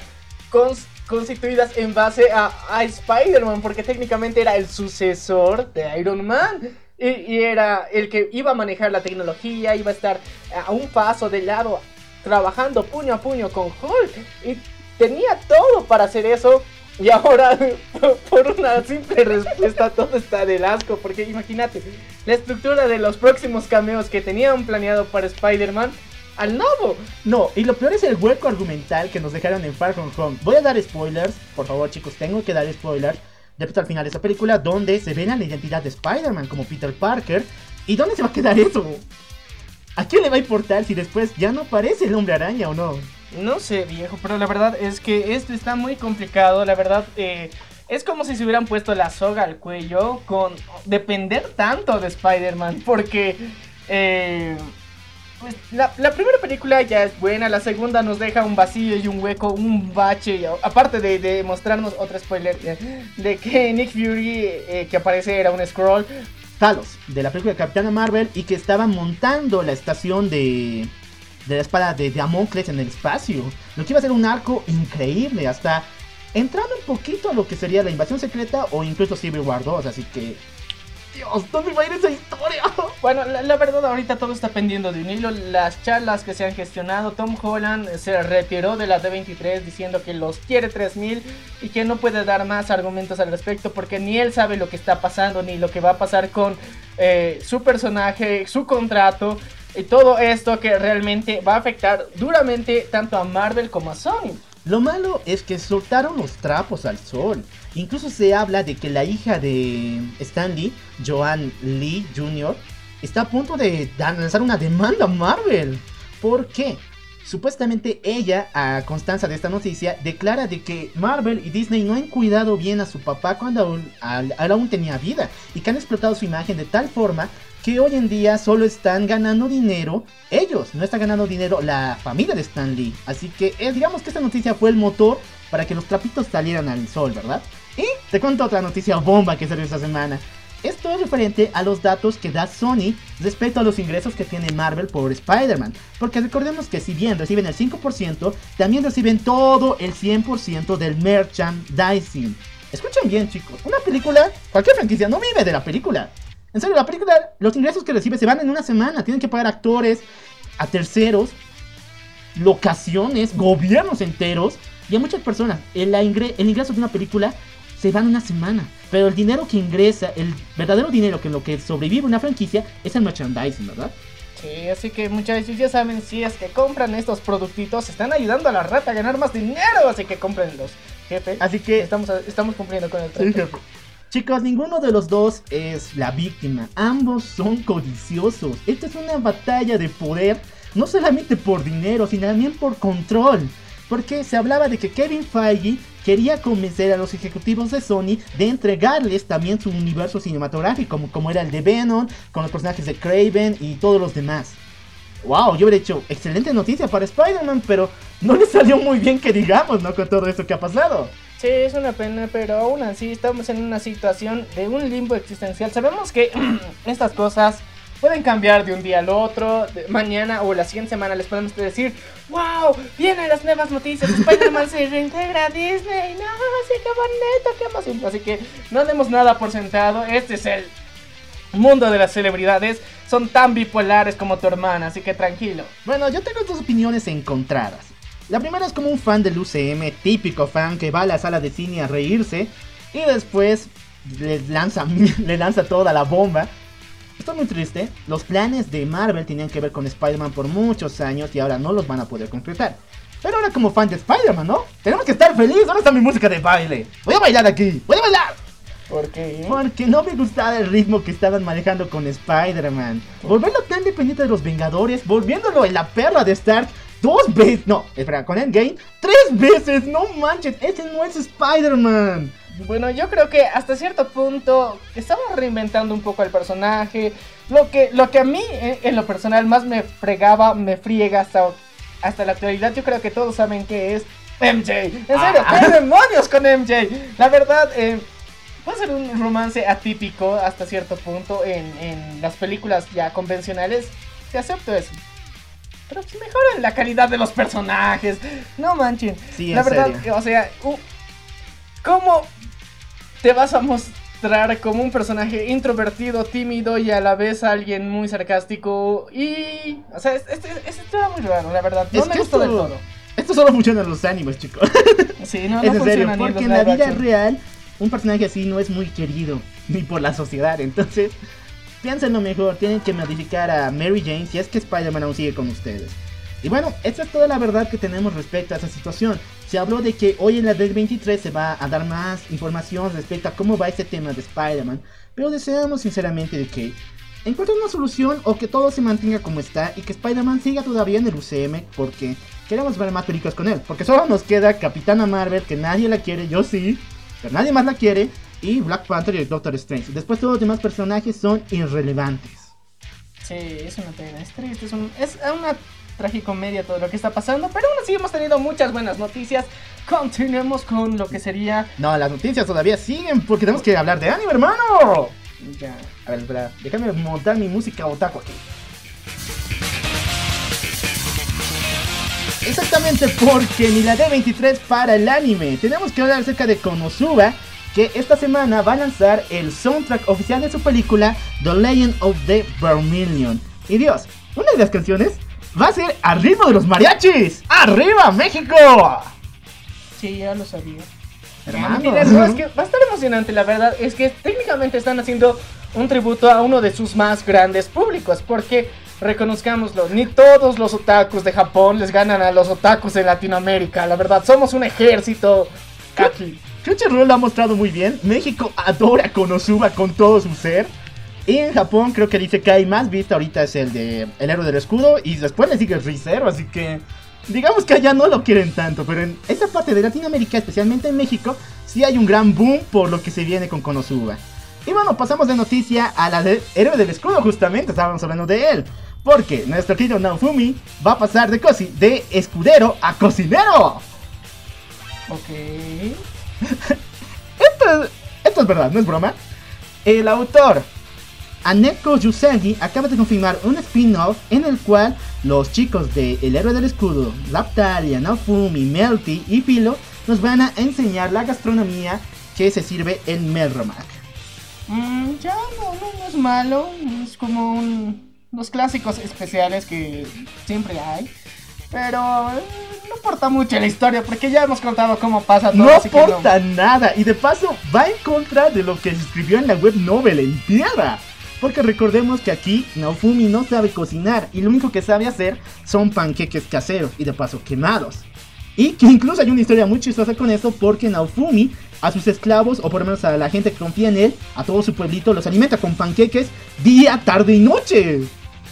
cons- constituidas en base a, Spider-Man, porque técnicamente era el sucesor de Iron Man. Y, y era el que iba a manejar la tecnología, iba a estar a un paso de lado, trabajando puño a puño con Hulk. Y tenía todo para hacer eso. Y ahora, por una simple respuesta, todo está del asco. Porque imagínate, la estructura de los próximos cameos que tenían planeado para Spider-Man al nuevo. No, y lo peor es el hueco argumental que nos dejaron en Far From Home. Voy a dar spoilers, por favor chicos, tengo que dar spoilers. Repito al final de esta película, donde se ve la identidad de Spider-Man como Peter Parker. ¿Y dónde se va a quedar eso? ¿A quién le va a importar si después ya no aparece el hombre araña o no? No sé, viejo, pero la verdad es que esto está muy complicado. La verdad, eh, es como si se hubieran puesto la soga al cuello con depender tanto de Spider-Man. Porque eh, pues, la, primera película ya es buena, la segunda nos deja un vacío y un hueco, un bache. y aparte de, de mostrarnos otro spoiler eh, de que Nick Fury eh, que aparece era un scroll. Talos, de la película de Capitana Marvel, y que estaba montando la estación de, de la espada de Damocles en el espacio. Lo que iba a ser un arco increíble, hasta entrando un poquito a lo que sería la invasión secreta o incluso Civil War 2, así que Dios, ¿dónde va a ir esa historia? Bueno, la, verdad ahorita todo está pendiendo de un hilo. Las charlas que se han gestionado, Tom Holland se retiró de la D23 diciendo que los quiere 3000 y que no puede dar más argumentos al respecto porque ni él sabe lo que está pasando ni lo que va a pasar con eh, su personaje, su contrato y todo esto que realmente va a afectar duramente tanto a Marvel como a Sony. Lo malo es que soltaron los trapos al sol. Incluso se habla de que la hija de Stanley, Joan Lee Jr., está a punto de lanzar una demanda a Marvel. ¿Por qué? Supuestamente ella, a constancia de esta noticia, declara de que Marvel y Disney no han cuidado bien a su papá cuando aún, aún tenía vida y que han explotado su imagen de tal forma que hoy en día solo están ganando dinero ellos, no está ganando dinero la familia de Stan Lee. Así que eh, digamos que esta noticia fue el motor para que los trapitos salieran al sol, ¿verdad? Y te cuento otra noticia bomba que salió esta semana. Esto es referente a los datos que da Sony respecto a los ingresos que tiene Marvel por Spider-Man. Porque recordemos que si bien reciben el 5%, también reciben todo el 100% del merchandising. Escuchen bien chicos, una película, cualquier franquicia no vive de la película. En serio, la película, los ingresos que recibe se van en una semana. Tienen que pagar actores, a terceros, locaciones, gobiernos enteros y a muchas personas. El, la ingre- el ingreso de una película se va en una semana. Pero el dinero que ingresa, el verdadero dinero que en lo que sobrevive una franquicia es el merchandising, ¿verdad? Sí, así que muchachos ya saben si es que compran estos productitos, están ayudando a la rata a ganar más dinero, así que cómprenlos, jefe. Así que Estamos, estamos cumpliendo con el Sí, trato. jefe. Chicos, ninguno de los dos es la víctima. Ambos son codiciosos. Esta es una batalla de poder, no solamente por dinero, sino también por control. Porque se hablaba de que Kevin Feige quería convencer a los ejecutivos de Sony de entregarles también su universo cinematográfico, como, como era el de Venom, con los personajes de Craven y todos los demás. Wow, yo hubiera hecho excelente noticia para Spider-Man, pero no le salió muy bien que digamos, ¿no? Con todo esto que ha pasado. Sí, es una pena, pero aún así estamos en una situación de un limbo existencial. Sabemos que estas cosas pueden cambiar de un día al otro, mañana o la siguiente semana les podemos decir, wow, vienen las nuevas noticias, Spider-Man se reintegra Disney, no, sí, qué bonito, qué emoción. Así que no demos nada por sentado, este es el mundo de las celebridades, son tan bipolares como tu hermana, así que tranquilo. Bueno, yo tengo dos opiniones encontradas. La primera es como un fan del UCM, típico fan que va a la sala de cine a reírse y después le lanza, le lanza toda la bomba. Estoy muy triste. Los planes de Marvel tenían que ver con Spider-Man por muchos años y ahora no los van a poder concretar. Pero ahora como fan de Spider-Man, ¿no? Tenemos que estar felices. ¿Dónde está mi música de baile? Voy a bailar aquí. Voy a bailar. Porque... Porque no me gustaba el ritmo que estaban manejando con Spider-Man. Volverlo tan dependiente de los Vengadores, volviéndolo en la perra de Stark dos veces. No, espera, con Endgame, tres veces. No manches, ese no es Spider-Man. Bueno, yo creo que hasta cierto punto estamos reinventando un poco al personaje. Lo que, lo que a mí, eh, en lo personal, más me fregaba, me friega hasta, hasta la actualidad, yo creo que todos saben que es MJ. En serio, Ah. ¿qué demonios con MJ? La verdad, eh, puede ser un romance atípico hasta cierto punto en, en las películas ya convencionales. Te acepto eso. Pero si mejoran la calidad de los personajes. No manchen. Sí, en La verdad, serio. o sea, ¿cómo te vas a mostrar como un personaje introvertido, tímido y a la vez alguien muy sarcástico? Y, o sea, este, este, este era muy raro, la verdad. No Es me gustó del esto- todo. Esto solo funciona en los animes, chicos. Sí, no, no es en serio, ni porque en la vida action. real, un personaje así no es muy querido, ni por la sociedad. Entonces, piénsenlo mejor. Tienen que modificar a Mary Jane si es que Spider-Man aún sigue con ustedes. Y bueno, esta es toda la verdad que tenemos respecto a esa situación. Se habló de que hoy en la del 23 se va a dar más información respecto a cómo va este tema de Spider-Man. Pero deseamos sinceramente de que encuentren una solución o que todo se mantenga como está y que Spider-Man siga todavía en el UCM porque queremos ver más películas con él. Porque solo nos queda Capitana Marvel, que nadie la quiere, yo sí, pero nadie más la quiere, y Black Panther y Doctor Strange. Después todos los demás personajes son irrelevantes. Sí, es una pena, es triste, es, un- es una tragicomedia todo lo que está pasando, pero aún así hemos tenido muchas buenas noticias. Continuemos con lo que sería... No, las noticias todavía siguen porque tenemos que hablar de anime, hermano. Ya, A ver, espera, déjame montar mi música otaku aquí. Exactamente porque ni la D23 para el anime. Tenemos que hablar acerca de Konosuba, que esta semana va a lanzar el soundtrack oficial de su película The Legend of the Vermilion. Y Dios, una de las canciones va a ser Al ritmo de los mariachis. ¡Arriba, México! Sí, ya lo sabía. Hermano. Mira, no, es que va a estar emocionante, la verdad. Es que técnicamente están haciendo un tributo a uno de sus más grandes públicos. Porque, reconozcámoslo, ni todos los otakus de Japón les ganan a los otakus de Latinoamérica. La verdad, somos un ejército kaki. Crunchyroll lo ha mostrado muy bien. México adora Konosuba con todo su ser. Y en Japón creo que dice que hay más visto ahorita es el de El héroe del escudo. Y después le sigue el Rizero, así que... Digamos que allá no lo quieren tanto, pero en esa parte de Latinoamérica, especialmente en México, sí hay un gran boom por lo que se viene con Konosuba. Y bueno, pasamos de noticia a la del héroe del escudo, justamente estábamos hablando de él. Porque nuestro querido Naofumi va a pasar de, de escudero a cocinero. Ok. Esto, esto es verdad, no es broma. El autor Aneko Yusagi acaba de confirmar un spin-off en el cual los chicos de El Héroe del Escudo, Laptalia, Naofumi, Melty y Filo nos van a enseñar la gastronomía que se sirve en Melromac. Mm, ya no, no, no es malo. Es como un, los clásicos especiales que siempre hay. Pero eh, no importa mucho la historia porque ya hemos contado cómo pasa todo. No aporta nada y de paso va en contra de lo que se escribió en la web novel en tierra. Porque recordemos que aquí Naofumi no sabe cocinar y lo único que sabe hacer son panqueques caseros y de paso quemados. Y que incluso hay una historia muy chistosa con eso porque Naofumi a sus esclavos o por lo menos a la gente que confía en él, a todo su pueblito, los alimenta con panqueques día, tarde y noche.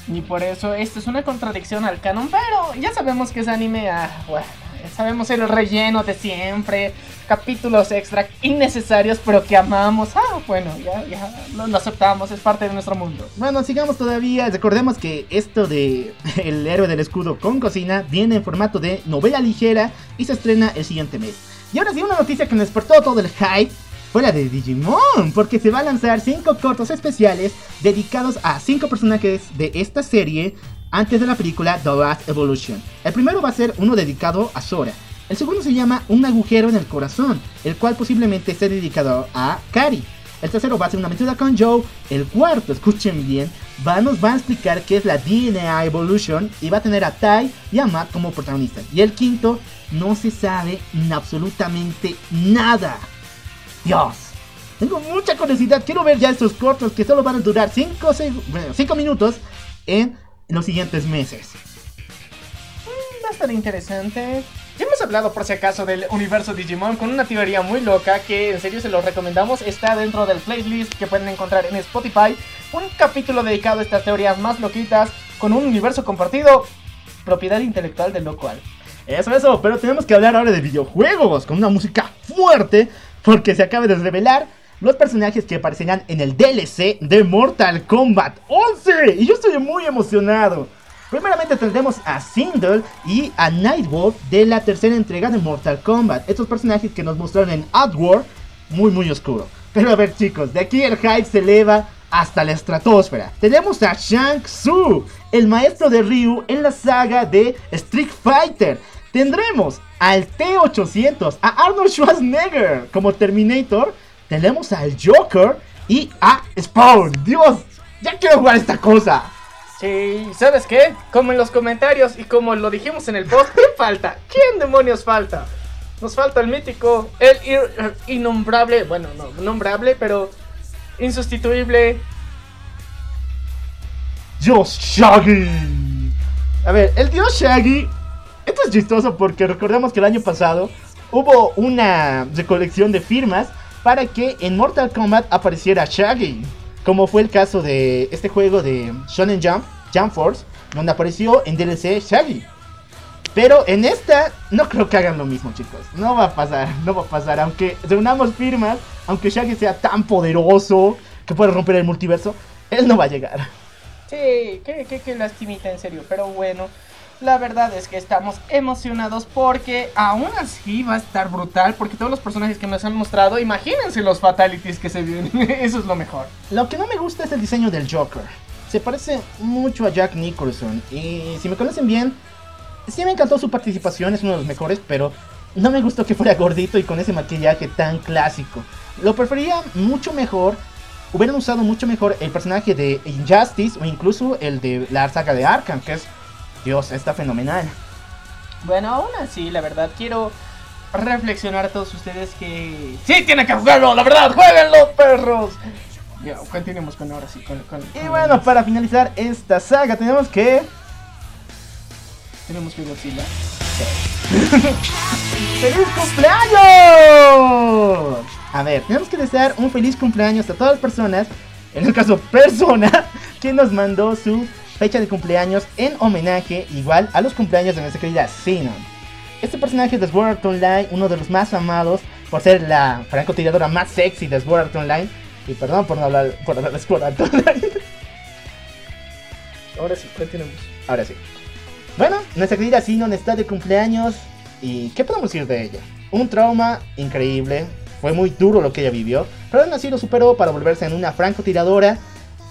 Y por eso esto es una contradicción al canon, pero ya sabemos que es anime, ah, bueno, sabemos el relleno de siempre, capítulos extra innecesarios, pero que amamos. Ah, bueno, ya, ya lo, lo aceptamos, es parte de nuestro mundo. Bueno, sigamos todavía. Recordemos que esto de El héroe del escudo con cocina viene en formato de novela ligera y se estrena el siguiente mes. Y ahora sí, una noticia que nos despertó todo el hype fue la de Digimon, porque se va a lanzar 5 cortos especiales dedicados a 5 personajes de esta serie antes de la película The Last Evolution. El primero va a ser uno dedicado a Sora. El segundo se llama Un agujero en el corazón, el cual posiblemente esté dedicado a Kari. El tercero va a ser una aventura con Joe. El cuarto, escuchen bien, nos va a explicar qué es la DNA Evolution y va a tener a Tai y a Matt como protagonistas. Y el quinto, no se sabe absolutamente nada. Dios. Tengo mucha curiosidad. Quiero ver ya estos cortos que solo van a durar 5 minutos en los siguientes meses. Mm, Va a estar interesante. Ya hemos hablado por si acaso del universo Digimon con una teoría muy loca que en serio se los recomendamos. Está dentro del playlist que pueden encontrar en Spotify. Un capítulo dedicado a estas teorías más loquitas con un universo compartido. Propiedad intelectual del local. Eso, eso, pero tenemos que hablar ahora de videojuegos con una música fuerte porque se acaba de revelar los personajes que aparecerán en el DLC de Mortal Kombat 11 y yo estoy muy emocionado. Primeramente tendremos a Sindel y a Nightwolf de la tercera entrega de Mortal Kombat. Estos personajes que nos mostraron en Outward, muy muy oscuro. Pero a ver chicos, de aquí el hype se eleva hasta la estratosfera. Tenemos a Shang Tsung, el maestro de Ryu en la saga de Street Fighter. Tendremos al T-800, a Arnold Schwarzenegger como Terminator. Tenemos al Joker y a Spawn. Dios, ya quiero jugar esta cosa. Sí, ¿sabes qué? Como en los comentarios y como lo dijimos en el post, ¿quién falta? ¿Quién demonios falta? Nos falta el mítico, el ir- innombrable, bueno, no, nombrable, pero insustituible. Dios Shaggy. A ver, el dios Shaggy. Esto es chistoso porque recordemos que el año pasado hubo una recolección de firmas para que en Mortal Kombat apareciera Shaggy. Como fue el caso de este juego de Shonen Jump, Jump Force, donde apareció en DLC Shaggy. Pero en esta no creo que hagan lo mismo, chicos. No va a pasar, no va a pasar. Aunque reunamos firmas, aunque Shaggy sea tan poderoso que puede romper el multiverso, él no va a llegar. Sí, qué, qué, qué lastimita, en serio. Pero bueno, la verdad es que estamos emocionados porque aún así va a estar brutal. Porque todos los personajes que nos han mostrado, imagínense los fatalities que se vienen. Eso es lo mejor. Lo que no me gusta es el diseño del Joker. Se parece mucho a Jack Nicholson. Y si me conocen bien, sí me encantó su participación, es uno de los mejores, pero no me gustó que fuera gordito y con ese maquillaje tan clásico. lo prefería mucho mejor. Hubieran usado mucho mejor el personaje de Injustice o incluso el de la saga de Arkham, que es, Dios, está fenomenal. Bueno, aún así, la verdad, quiero reflexionar a todos ustedes que sí tienen que jugarlo, la verdad, jueguenlo, perros. Ya, continuemos con ahora sí, con, con- Y bueno, para finalizar esta saga tenemos que... tenemos que Godzilla. ¡Feliz cumpleaños! A ver, tenemos que desear un feliz cumpleaños a todas las personas, en el caso persona, que nos mandó su fecha de cumpleaños en homenaje igual a los cumpleaños de nuestra querida Sinon. Este personaje de Sword Art Online, uno de los más amados por ser la francotiradora más sexy de Sword Art Online. Y perdón por no hablar, por hablar de Sword Art Online. Ahora sí, continuemos. Ahora sí. Bueno, nuestra querida Sinon está de cumpleaños. ¿Y qué podemos decir de ella? Un trauma increíble. Fue muy duro lo que ella vivió. Pero aún así lo superó para volverse en una francotiradora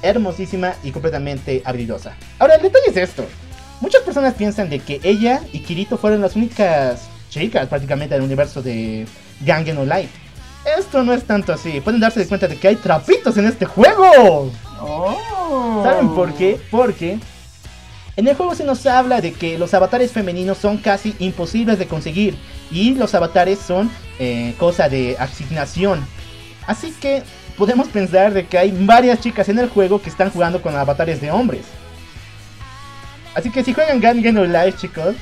hermosísima y completamente habilidosa. Ahora, el detalle es esto. Muchas personas piensan de que ella y Kirito fueron las únicas chicas prácticamente del universo de Gangen No Light. Esto no es tanto así. Pueden darse cuenta de que hay trapitos en este juego. Oh. ¿Saben por qué? Porque en el juego se nos habla de que los avatares femeninos son casi imposibles de conseguir y los avatares son eh, cosa de asignación. Así que podemos pensar de que hay varias chicas en el juego que están jugando con avatares de hombres. Así que si juegan Gun Game Live, chicos,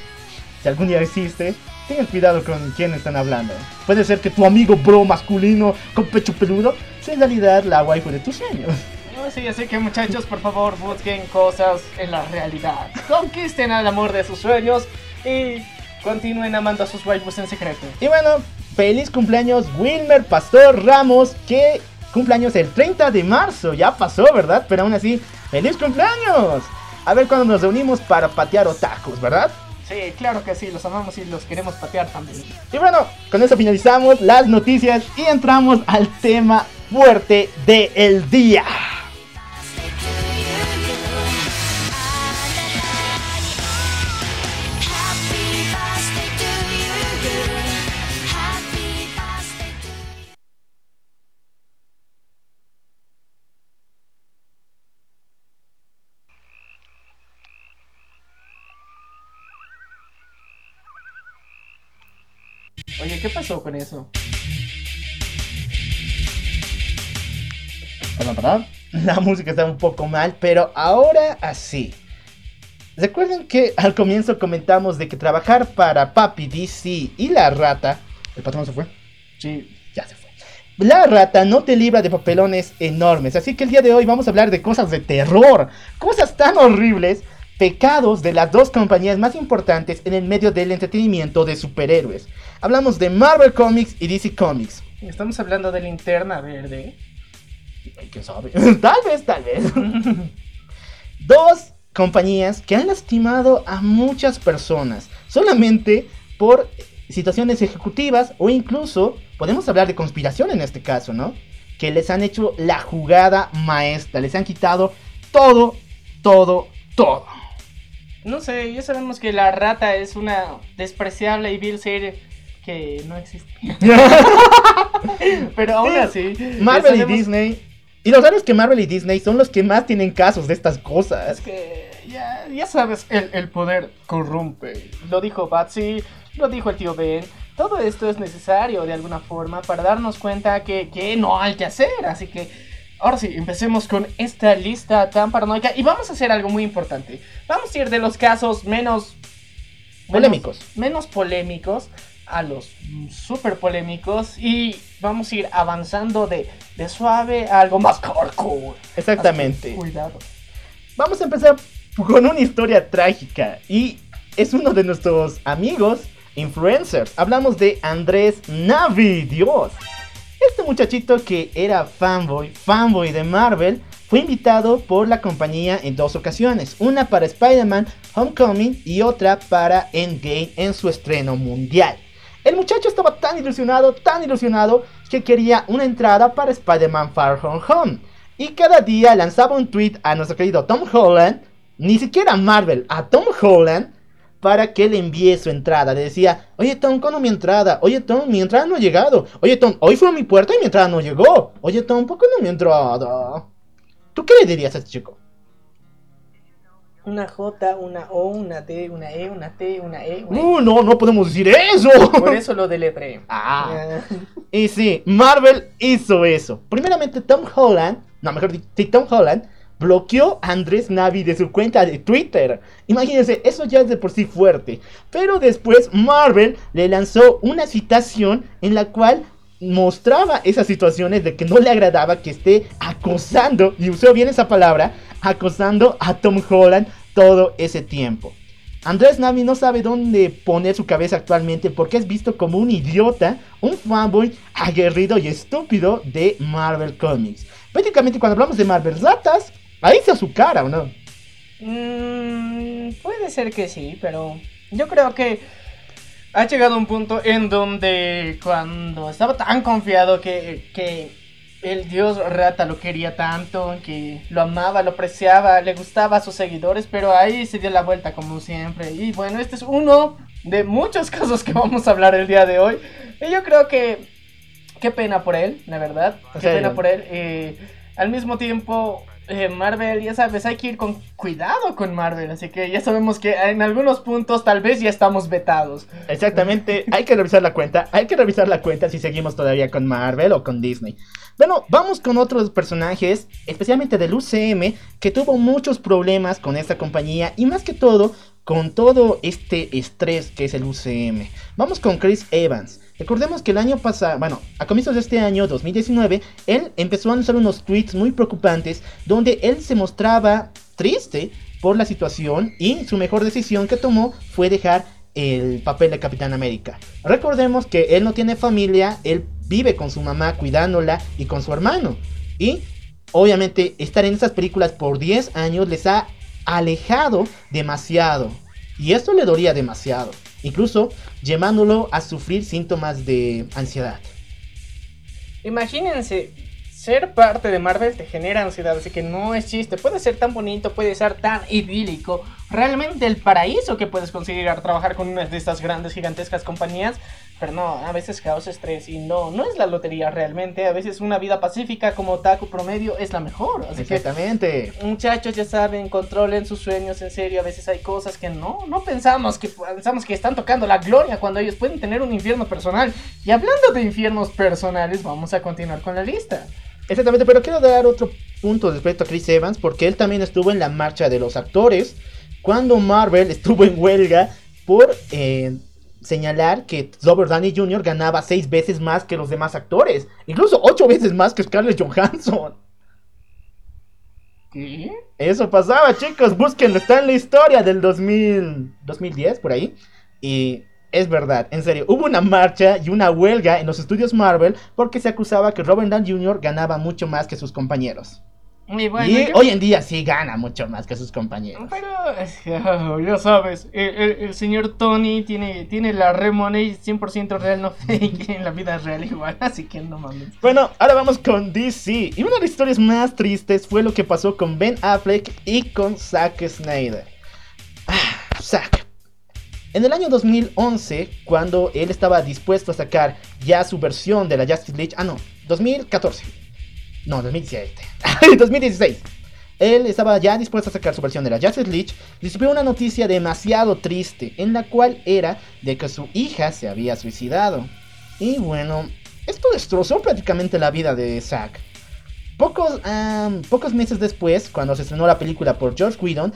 si algún día existe, tengan cuidado con quién están hablando. Puede ser que tu amigo bro masculino con pecho peludo sea en realidad la waifu de tus sueños. No, sí, así que muchachos, por favor, busquen cosas en la realidad. Conquisten al amor de sus sueños y continúen amando a sus waifus en secreto. Y bueno, feliz cumpleaños Wilmer Pastor Ramos, que cumpleaños el 30 de marzo, ya pasó, ¿verdad? Pero aún así, feliz cumpleaños. A ver cuando nos reunimos para patear otakus, ¿verdad? Sí, claro que sí, los amamos y los queremos patear también. Y bueno, con eso finalizamos las noticias y entramos al tema fuerte del día. Oye, ¿qué pasó con eso? Perdón, perdón. La música está un poco mal, pero ahora así. Recuerden que al comienzo comentamos de que trabajar para Papi DC y la rata. ¿El patrón se fue? Sí. Ya se fue. La rata no te libra de papelones enormes. Así que el día de hoy vamos a hablar de cosas de terror. Cosas tan horribles. Pecados de las dos compañías más importantes en el medio del entretenimiento de superhéroes. Hablamos de Marvel Comics y DC Comics. Estamos hablando de linterna verde. ¿Quién sabe? tal vez, tal vez. Dos compañías que han lastimado a muchas personas solamente por situaciones ejecutivas o incluso podemos hablar de conspiración en este caso, ¿no? Que les han hecho la jugada maestra, les han quitado todo, todo, todo. No sé, ya sabemos que la rata es una despreciable y vil serie que no existe. Pero aún Sí, así. Marvel y Disney. Y lo raro es que Marvel y Disney son los que más tienen casos de estas cosas. Es que ya, ya sabes, el, el poder corrompe. Lo dijo Batsy, lo dijo el tío Ben. Todo esto es necesario de alguna forma para darnos cuenta que, que no hay que hacer. Así que ahora sí, empecemos con esta lista tan paranoica. Y vamos a hacer algo muy importante. Vamos a ir de los casos menos Polémicos. Menos, menos polémicos a los super polémicos. Y vamos a ir avanzando de, de suave a algo más hardcore. Exactamente. Que Cuidado. Vamos a empezar con una historia trágica y es uno de nuestros amigos influencers. Hablamos de Andrés Navi, Dios. Este muchachito que era fanboy, fanboy de Marvel, fue invitado por la compañía en dos ocasiones, una para Spider-Man Homecoming y otra para Endgame en su estreno mundial. El muchacho estaba tan ilusionado, tan ilusionado, que quería una entrada para Spider-Man Far From Home. Y cada día lanzaba un tweet a nuestro querido Tom Holland, ni siquiera a Marvel, a Tom Holland, para que le envíe su entrada. Le decía, oye Tom, ¿cuándo mi entrada? Oye Tom, mi entrada no ha llegado. Oye Tom, hoy fue a mi puerta y mi entrada no llegó. Oye Tom, ¿por qué no mi entrada? ¿Tú qué le dirías a este chico? Una J, una O, una T, una E, una T, una E. Una E. No, no, no podemos decir eso. Por eso lo deletré. Ah. Y sí, Marvel hizo eso. Primeramente, Tom Holland, no, mejor dicho, Tom Holland bloqueó a Andrés Navi de su cuenta de Twitter. Imagínense, eso ya es de por sí fuerte. Pero después Marvel le lanzó una citación en la cual mostraba esas situaciones de que no le agradaba que esté acosando, y usó bien esa palabra, acosando a Tom Holland todo ese tiempo. Andrés Navi no sabe dónde poner su cabeza actualmente porque es visto como un idiota, un fanboy aguerrido y estúpido de Marvel Comics. Prácticamente cuando hablamos de Marvel Ratas, ahí está su cara, ¿o no? Mm, puede ser que sí, pero yo creo que ha llegado un punto en donde cuando estaba tan confiado que, que el dios rata lo quería tanto, que lo amaba, lo apreciaba, le gustaba a sus seguidores, pero ahí se dio la vuelta como siempre. Y bueno, este es uno de muchos casos que vamos a hablar el día de hoy. Y yo creo que qué pena por él, la verdad. Qué pena por él. Eh, al mismo tiempo, eh, Marvel, ya sabes, hay que ir con cuidado con Marvel. Así que ya sabemos que en algunos puntos tal vez ya estamos vetados. Exactamente, hay que revisar la cuenta, hay que revisar la cuenta si seguimos todavía con Marvel o con Disney. Bueno, vamos con otros personajes, especialmente del UCM, que tuvo muchos problemas con esta compañía y más que todo con todo este estrés que es el UCM. Vamos con Chris Evans. Recordemos que el año pasado, bueno, a comienzos de este año 2019, él empezó a lanzar unos tweets muy preocupantes donde él se mostraba triste por la situación y su mejor decisión que tomó fue dejar el papel de Capitán América. Recordemos que él no tiene familia, él vive con su mamá cuidándola y con su hermano. Y obviamente estar en esas películas por 10 años les ha alejado demasiado. Y esto le dolía demasiado. Incluso llevándolo a sufrir síntomas de ansiedad. Imagínense, ser parte de Marvel te genera ansiedad, así que no es chiste. Puede ser tan bonito, puede ser tan idílico. Realmente el paraíso que puedes conseguir al trabajar con una de estas grandes, gigantescas compañías. Pero no, a veces causa estrés y no, no es la lotería realmente. A veces una vida pacífica como Taco promedio es la mejor. Así que Exactamente. Muchachos, ya saben, controlen sus sueños en serio. A veces hay cosas que no, no pensamos que pensamos que están tocando la gloria cuando ellos pueden tener un infierno personal. Y hablando de infiernos personales, vamos a continuar con la lista. Exactamente, pero quiero dar otro punto respecto a Chris Evans, porque él también estuvo en la marcha de los actores cuando Marvel estuvo en huelga por eh, señalar que Robert Downey Jr. ganaba seis veces más que los demás actores, incluso ocho veces más que Scarlett Johansson. ¿Qué? Eso pasaba, chicos, búsquenlo, está en la historia del 2000, 2010, por ahí. Y es verdad, en serio, hubo una marcha y una huelga en los estudios Marvel porque se acusaba que Robert Downey Jr. ganaba mucho más que sus compañeros. Y bueno, y yo- hoy en día sí gana mucho más que sus compañeros. Pero, eh, ya sabes, el, el- el señor Tony tiene, tiene la Remoney 100% real, no fake, en la vida real igual, así que no mames. Bueno, ahora vamos con DC. Y una de las historias más tristes fue lo que pasó con Ben Affleck y con Zack Snyder. Ah, Zack. En el año 2011, cuando él estaba dispuesto a sacar ya su versión de la Justice League, ah no, 2014, no, 2017, 2016, él estaba ya dispuesto a sacar su versión de la Justice League, recibió una noticia demasiado triste, en la cual era de que su hija se había suicidado. Y bueno, esto destrozó prácticamente la vida de Zack. Pocos, am, pocos meses después, cuando se estrenó la película por George Whedon,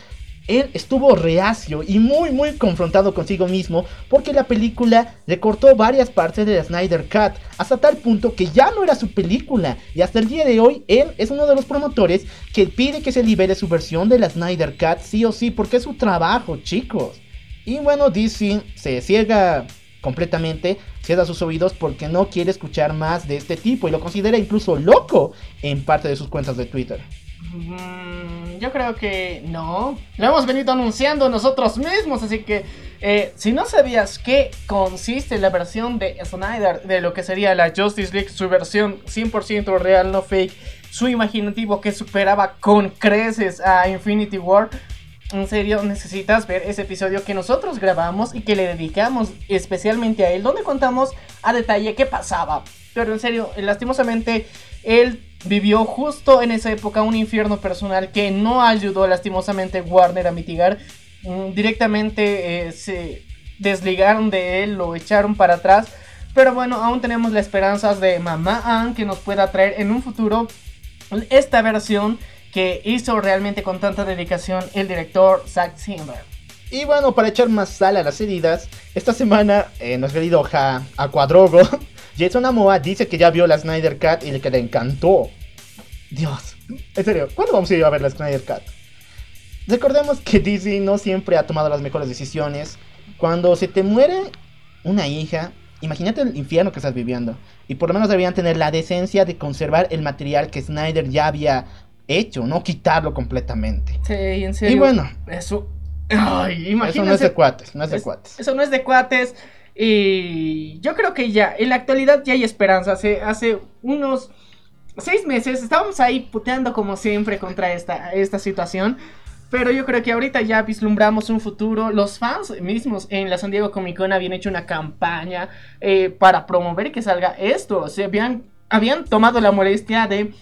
él estuvo reacio y muy muy confrontado consigo mismo porque la película recortó varias partes de la Snyder Cut hasta tal punto que ya no era su película y hasta el día de hoy él es uno de los promotores que pide que se libere su versión de la Snyder Cut sí o sí porque es su trabajo chicos. Y bueno, DC se ciega completamente, cierra sus oídos porque no quiere escuchar más de este tipo y lo considera incluso loco en parte de sus cuentas de Twitter. Mm, yo creo que no. Lo hemos venido anunciando nosotros mismos, así que eh, si no sabías qué consiste la versión de Snyder de lo que sería la Justice League, su versión 100% real, no fake, su imaginativo que superaba con creces a Infinity War. en serio necesitas ver ese episodio que nosotros grabamos y que le dedicamos especialmente a él, donde contamos a detalle qué pasaba. Pero en serio, lastimosamente, él vivió justo en esa época un infierno personal que no ayudó lastimosamente Warner a mitigar. Mm, Directamente eh, se desligaron de él, lo echaron para atrás. Pero bueno, aún tenemos las esperanzas de Mamá Ann que nos pueda traer en un futuro esta versión que hizo realmente con tanta dedicación el director Zack Snyder. Y bueno, para echar más sal a las heridas, esta semana eh, nuestro querido ja, Aquadrogo, Jason Amoa dice que ya vio la Snyder Cut y que le encantó. Dios, en serio, ¿cuándo vamos a ir a ver la Snyder Cut? Recordemos que DC no siempre ha tomado las mejores decisiones. Cuando se te muere una hija, imagínate el infierno que estás viviendo. Y por lo menos deberían tener la decencia de conservar el material que Snyder ya había hecho, no quitarlo completamente. Sí, en serio. Y bueno, Eso. Ay, eso no es imagínense. de cuates, no es de Es- cuates. Eso no es de cuates. Y yo creo que ya, en la actualidad ya hay esperanza. Hace, hace unos seis meses estábamos ahí puteando como siempre contra esta, esta situación. Pero yo creo que ahorita ya vislumbramos un futuro. Los fans mismos en la San Diego Comic Con habían hecho una campaña eh, para promover que salga esto. Se habían, habían tomado la molestia de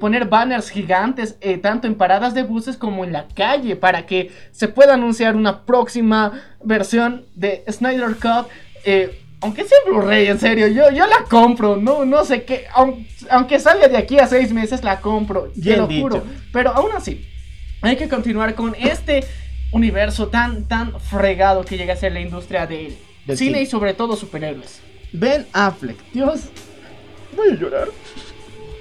poner banners gigantes eh, tanto en paradas de buses como en la calle para que se pueda anunciar una próxima versión de Snyder Cut. Eh, aunque sea Blu-ray, en serio, yo, yo la compro, no, no sé qué, aun- aunque salga de aquí a seis meses la compro, te Bien lo dicho. juro. Pero aún así, hay que continuar con este universo tan, tan fregado que llega a ser la industria del Del cine cine. y sobre todo superhéroes. Ben Affleck, Dios, voy a llorar.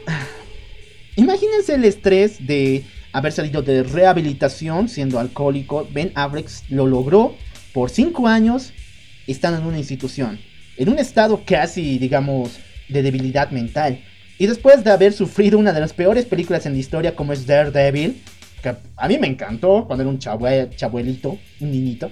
Imagínense el estrés de haber salido de rehabilitación siendo alcohólico. Ben Affleck lo logró por 5 años estando en una institución, en un estado casi, digamos, de debilidad mental. Y después de haber sufrido una de las peores películas en la historia como es Daredevil, que a mí me encantó cuando era un chabue- chabuelito, un niñito,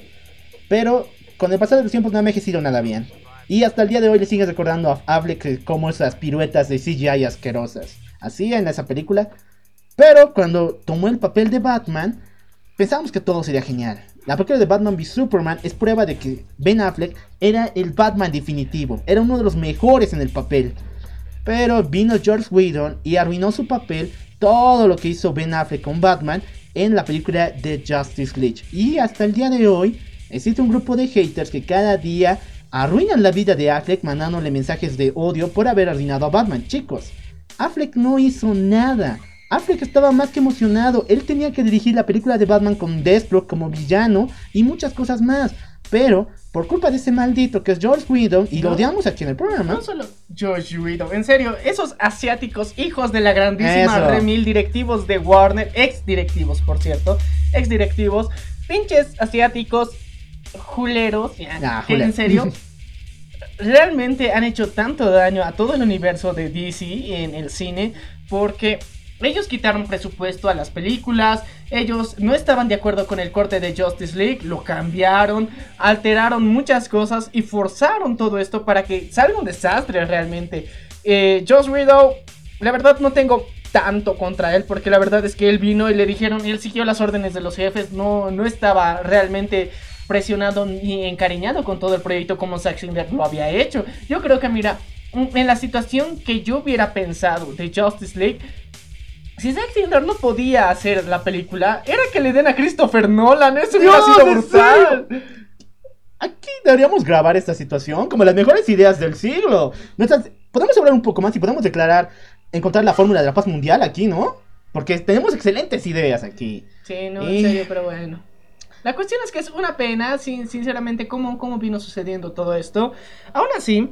pero con el pasar de los tiempos no ha envejecido nada bien. Y hasta el día de hoy le sigues recordando a Affleck como esas piruetas de CGI asquerosas. Así en esa película. Pero cuando tomó el papel de Batman, pensábamos que todo sería genial. La película de Batman v Superman es prueba de que Ben Affleck era el Batman definitivo. Era uno de los mejores en el papel. Pero vino George Whedon y arruinó su papel todo lo que hizo Ben Affleck con Batman en la película de Justice League. Y hasta el día de hoy existe un grupo de haters que cada día arruinan la vida de Affleck mandándole mensajes de odio por haber arruinado a Batman. Chicos, Affleck no hizo nada. Affleck estaba más que emocionado. Él tenía que dirigir la película de Batman con Deathstroke como villano y muchas cosas más. Pero por culpa de ese maldito que es George Whedon, y lo odiamos aquí en el programa, No solo George Whedon, en serio, esos asiáticos hijos de la grandísima Eso. remil directivos de Warner, ex directivos por cierto, ex directivos, pinches asiáticos juleros, ya, Ah, que en serio realmente han hecho tanto daño a todo el universo de DC en el cine porque ellos quitaron presupuesto a las películas, ellos no estaban de acuerdo con el corte de Justice League, lo cambiaron, alteraron muchas cosas y forzaron todo esto para que salga un desastre realmente. Eh, Joss Whedon, la verdad no tengo tanto contra él porque la verdad es que él vino y le dijeron, él siguió las órdenes de los jefes, no, no estaba realmente presionado ni encariñado con todo el proyecto como Zack Snyder lo había hecho. Yo creo que mira, en la situación que yo hubiera pensado de Justice League, si Zack Snyder no podía hacer la película, era que le den a Christopher Nolan, eso hubiera sido ¿en brutal. Aquí deberíamos grabar esta situación como las mejores ideas del siglo. Nuestras- podemos hablar un poco más y podemos declarar, encontrar la fórmula de la paz mundial aquí, ¿no? Porque tenemos excelentes ideas aquí. Sí, no, Y- en serio, pero bueno. La cuestión es que es una pena, sin, sinceramente, cómo, cómo vino sucediendo todo esto. Aún así,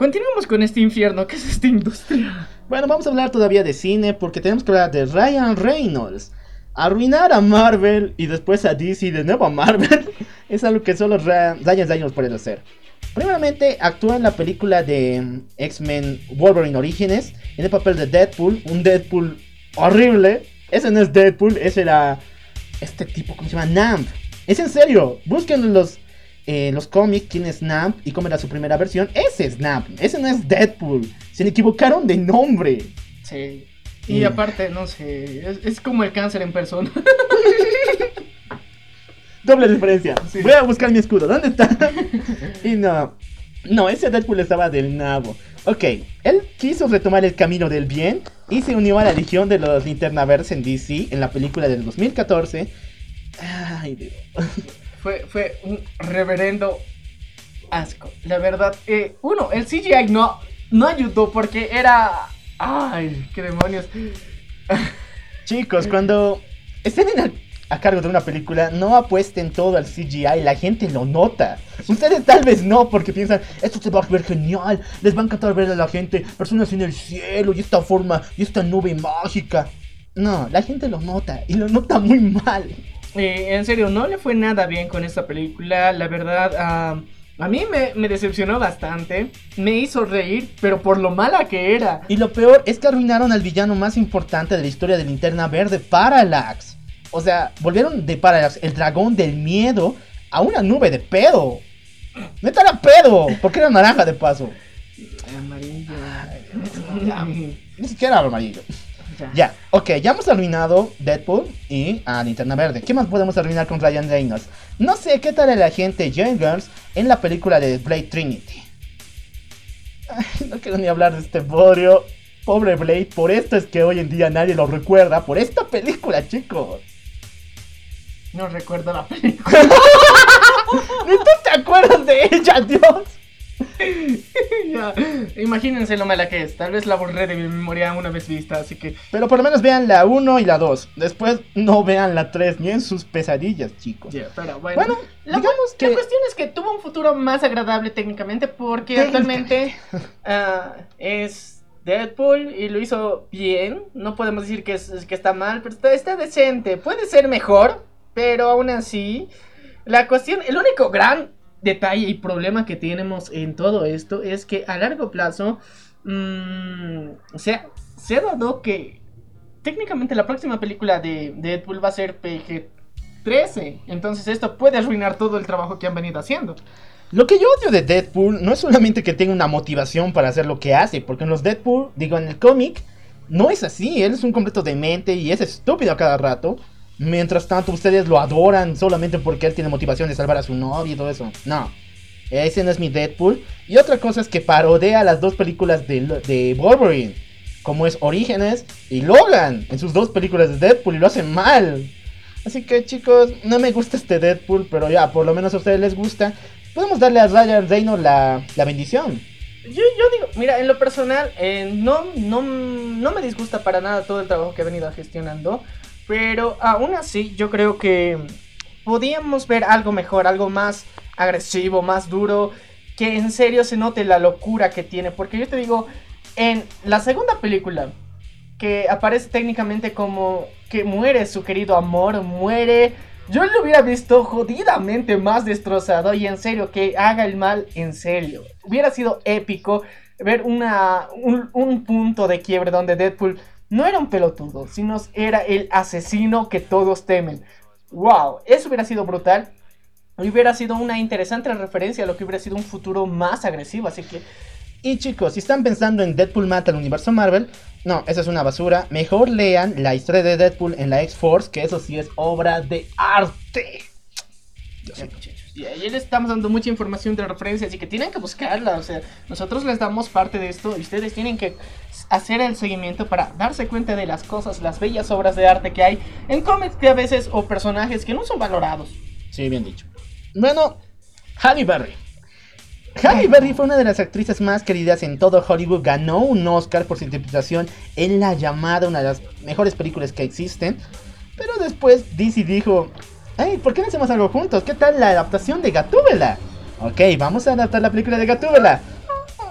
continuamos con este infierno que es esta industria. Bueno, vamos a hablar todavía de cine porque tenemos que hablar de Ryan Reynolds. Arruinar a Marvel y después a DC de nuevo a Marvel es algo que solo Ryan Reynolds puede hacer. Primeramente, actúa en la película de mm, X-Men Wolverine Orígenes en el papel de Deadpool, un Deadpool horrible. Ese no es Deadpool, ese era este tipo, ¿cómo se llama? Namp. Es en serio, busquen en los, eh, los cómics quién es Namp y cómo era su primera versión. Ese es Namp, ese no es Deadpool. Se le equivocaron de nombre. Sí. Y Mm. aparte, no sé, es, es como el cáncer en persona. Doble diferencia. Voy a buscar mi escudo. ¿Dónde está? y no. No, ese Deadpool estaba del nabo. Ok, él quiso retomar el camino del bien y se unió a la legión de los Linternaverse en DC en la película del 2014. Ay, Dios. Fue, fue un reverendo asco. La verdad, eh, uno, el CGI no, no ayudó porque era. Ay, qué demonios. Chicos, cuando estén a cargo de una película, no apuesten todo al CGI, la gente lo nota. Ustedes tal vez no, porque piensan, esto se va a ver genial, les va a encantar ver a la gente, personas en el cielo y esta forma y esta nube mágica. No, la gente lo nota y lo nota muy mal. Eh, en serio, no le fue nada bien con esta película. La verdad, ah, a mí me, me decepcionó bastante. Me hizo reír, pero por lo mala que era. Y lo peor es que arruinaron al villano más importante de la historia de Linterna Verde, Parallax. O sea, volvieron de Parallax, el dragón del miedo, a una nube de pedo. Neta era pedo, porque era naranja de paso. Amarillo. Ni siquiera era amarillo. Ya, ok, ya hemos arruinado Deadpool y a Linterna Verde. ¿Qué más podemos arruinar con Ryan Reynolds? No sé qué tal el agente Jenkins en la película de Blade Trinity. Ay, no quiero ni hablar de este bodrio. Pobre Blade, por esto es que hoy en día nadie lo recuerda. Por esta película, chicos. No recuerdo la película. ¿Ni tú te acuerdas de ella, Dios? Ya, Imagínense lo mala que es. Tal vez la borré de mi memoria una vez vista, así que. Pero por lo menos vean la 1 y la 2. Después no vean la 3 ni en sus pesadillas, chicos. pero bueno. Bueno, la, digamos la que... cuestión es que tuvo un futuro más agradable técnicamente porque actualmente ah, es Deadpool y lo hizo bien. No podemos decir que, es, que está mal, pero está, está decente. Puede ser mejor, pero aún así. La cuestión, el único gran detalle y problema que tenemos en todo esto es que a largo plazo mm, se, ha, se ha dado que técnicamente la próxima película de Deadpool va a ser PG-13. Entonces esto puede arruinar todo el trabajo que han venido haciendo. Lo que yo odio de Deadpool no es solamente que tenga una motivación para hacer lo que hace, porque en los Deadpool, digo, en el cómic, no es así, él es un completo demente y es estúpido a cada rato. Mientras tanto, ustedes lo adoran solamente porque él tiene motivación de salvar a su novia y todo eso. No, ese no es mi Deadpool. Y otra cosa es que parodea las dos películas de, de Wolverine, como es Orígenes y Logan, en sus dos películas de Deadpool, y lo hace mal. Así que chicos, no me gusta este Deadpool, pero ya, por lo menos a ustedes les gusta. Podemos darle a Ryan Reynolds la, la bendición. Yo, yo digo, mira, en lo personal, eh, no, no, no me disgusta para nada todo el trabajo que ha venido gestionando. Pero aún así, yo creo que podíamos ver algo mejor, algo más agresivo, más duro. Que en serio se note la locura que tiene. Porque yo te digo, en la segunda película, que aparece técnicamente como que muere su querido amor, muere. Yo lo hubiera visto jodidamente más destrozado y en serio, que haga el mal en serio. Hubiera sido épico ver una, un, un punto de quiebre donde Deadpool no era un pelotudo, sino era el asesino que todos temen. ¡Wow! Eso hubiera sido brutal. Hubiera sido una interesante referencia a lo que hubiera sido un futuro más agresivo. Así que Y chicos, si están pensando en Deadpool mata al universo Marvel, no, eso es una basura. Mejor lean la historia de Deadpool en la X-Force, que eso sí es obra de arte. Y ahí les estamos dando mucha información de referencia, así que tienen que buscarla. O sea, nosotros les damos parte de esto y ustedes tienen que hacer el seguimiento para darse cuenta de las cosas, las bellas obras de arte que hay en cómics que a veces o personajes que no son valorados. Sí, bien dicho. Bueno, Halle Berry. Halle Berry fue una de las actrices más queridas en todo Hollywood. Ganó un Oscar por su interpretación en La Llamada, una de las mejores películas que existen. Pero después DC dijo, hey, ¿por qué no hacemos algo juntos? ¿Qué tal la adaptación de Gatúbela? Ok, vamos a adaptar la película de Gatúbela.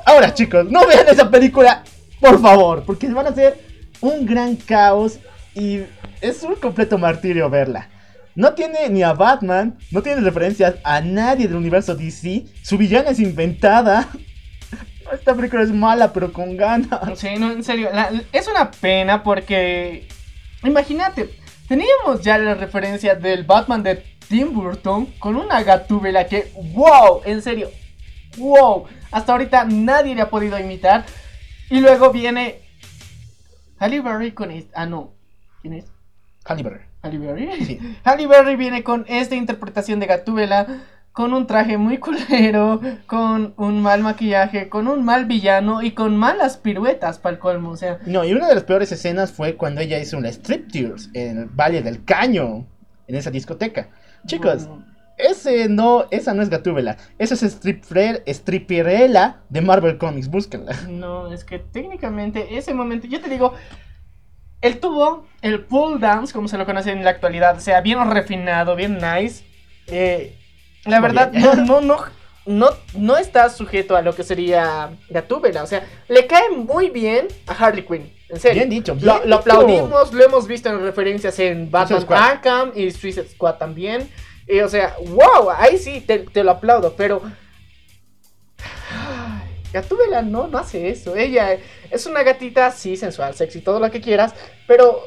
Ahora chicos, no vean esa película, por favor, porque van a ser un gran caos y es un completo martirio verla. No tiene ni a Batman, no tiene referencias a nadie del universo DC, su villana es inventada. Esta película es mala, pero con ganas. Sí, no, en serio, es una pena porque imagínate, teníamos ya la referencia del Batman de Tim Burton con una gatúbela que, wow, en serio, wow, hasta ahorita nadie le ha podido imitar. Y luego viene Halle Berry con este, ah no, ¿quién es? Halle Berry. Halle Berry. Sí. Halle Berry viene con esta interpretación de Gatúbela, con un traje muy culero, con un mal maquillaje, con un mal villano y con malas piruetas para el colmo. O sea, No, y una de las peores escenas fue cuando ella hizo una striptease en el Valle del Caño, en esa discoteca. Chicos, bueno, ese no, esa no es Gatúbela, esa es stripfrer, stripirela de Marvel Comics, búsquenla. no, es que técnicamente ese momento, yo te digo, él tuvo el pull dance, como se lo conoce en la actualidad, o sea, bien refinado, bien nice. Eh, la verdad, no, no, no, no, no está sujeto a lo que sería Gatúbela, o sea, le cae muy bien a Harley Quinn. En serio. Bien dicho, bien Lo, aplaudimos, lo hemos visto en referencias en Batman. Arkham y Suicide Squad también. Y, o sea, wow, ahí sí te, te lo aplaudo, pero. Gatúbela no, no hace eso. Ella es una gatita, sí, sensual, sexy, todo lo que quieras, pero.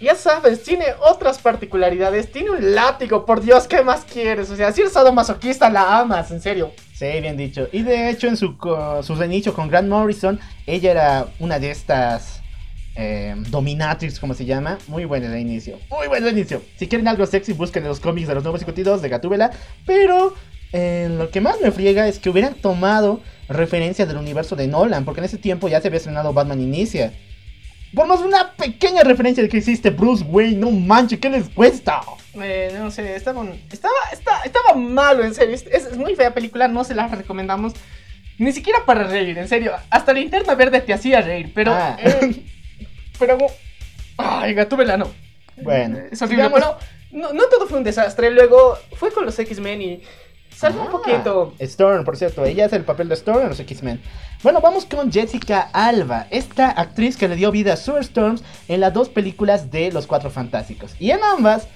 Ya sabes, tiene otras particularidades. Tiene un látigo, por Dios, ¿qué más quieres? O sea, si eres sadomasoquista, la amas, en serio. Sí, bien dicho. Y de hecho, en su, su reinicio con Grant Morrison, ella era una de estas eh, dominatrix, como se llama. Muy buen el inicio. Muy buen el inicio. Si quieren algo sexy, busquen los cómics de los nuevos 52 de Gatúbela. Pero eh, lo que más me friega es que hubieran tomado referencia del universo de Nolan, porque en ese tiempo ya se había estrenado Batman Inicia. Ponnos una pequeña referencia de que existe Bruce Wayne, no manches, ¿qué les cuesta? Eh, no sé, estaba, estaba, estaba, estaba malo, en serio. Es, es muy fea película, no se la recomendamos. Ni siquiera para reír, en serio. Hasta la linterna verde te hacía reír, pero. Ah. eh, pero. Ay, Gatúbela no. Bueno, Es horrible, sigamos. pero no, no todo fue un desastre. Luego fue con los X-Men y. Salvo un Ah, poquito. Storm, por cierto, ella hace el papel de Storm en los X-Men. Bueno, vamos con Jessica Alba, esta actriz que le dio vida a Sue Storms en las dos películas de Los Cuatro Fantásticos. Y en ambas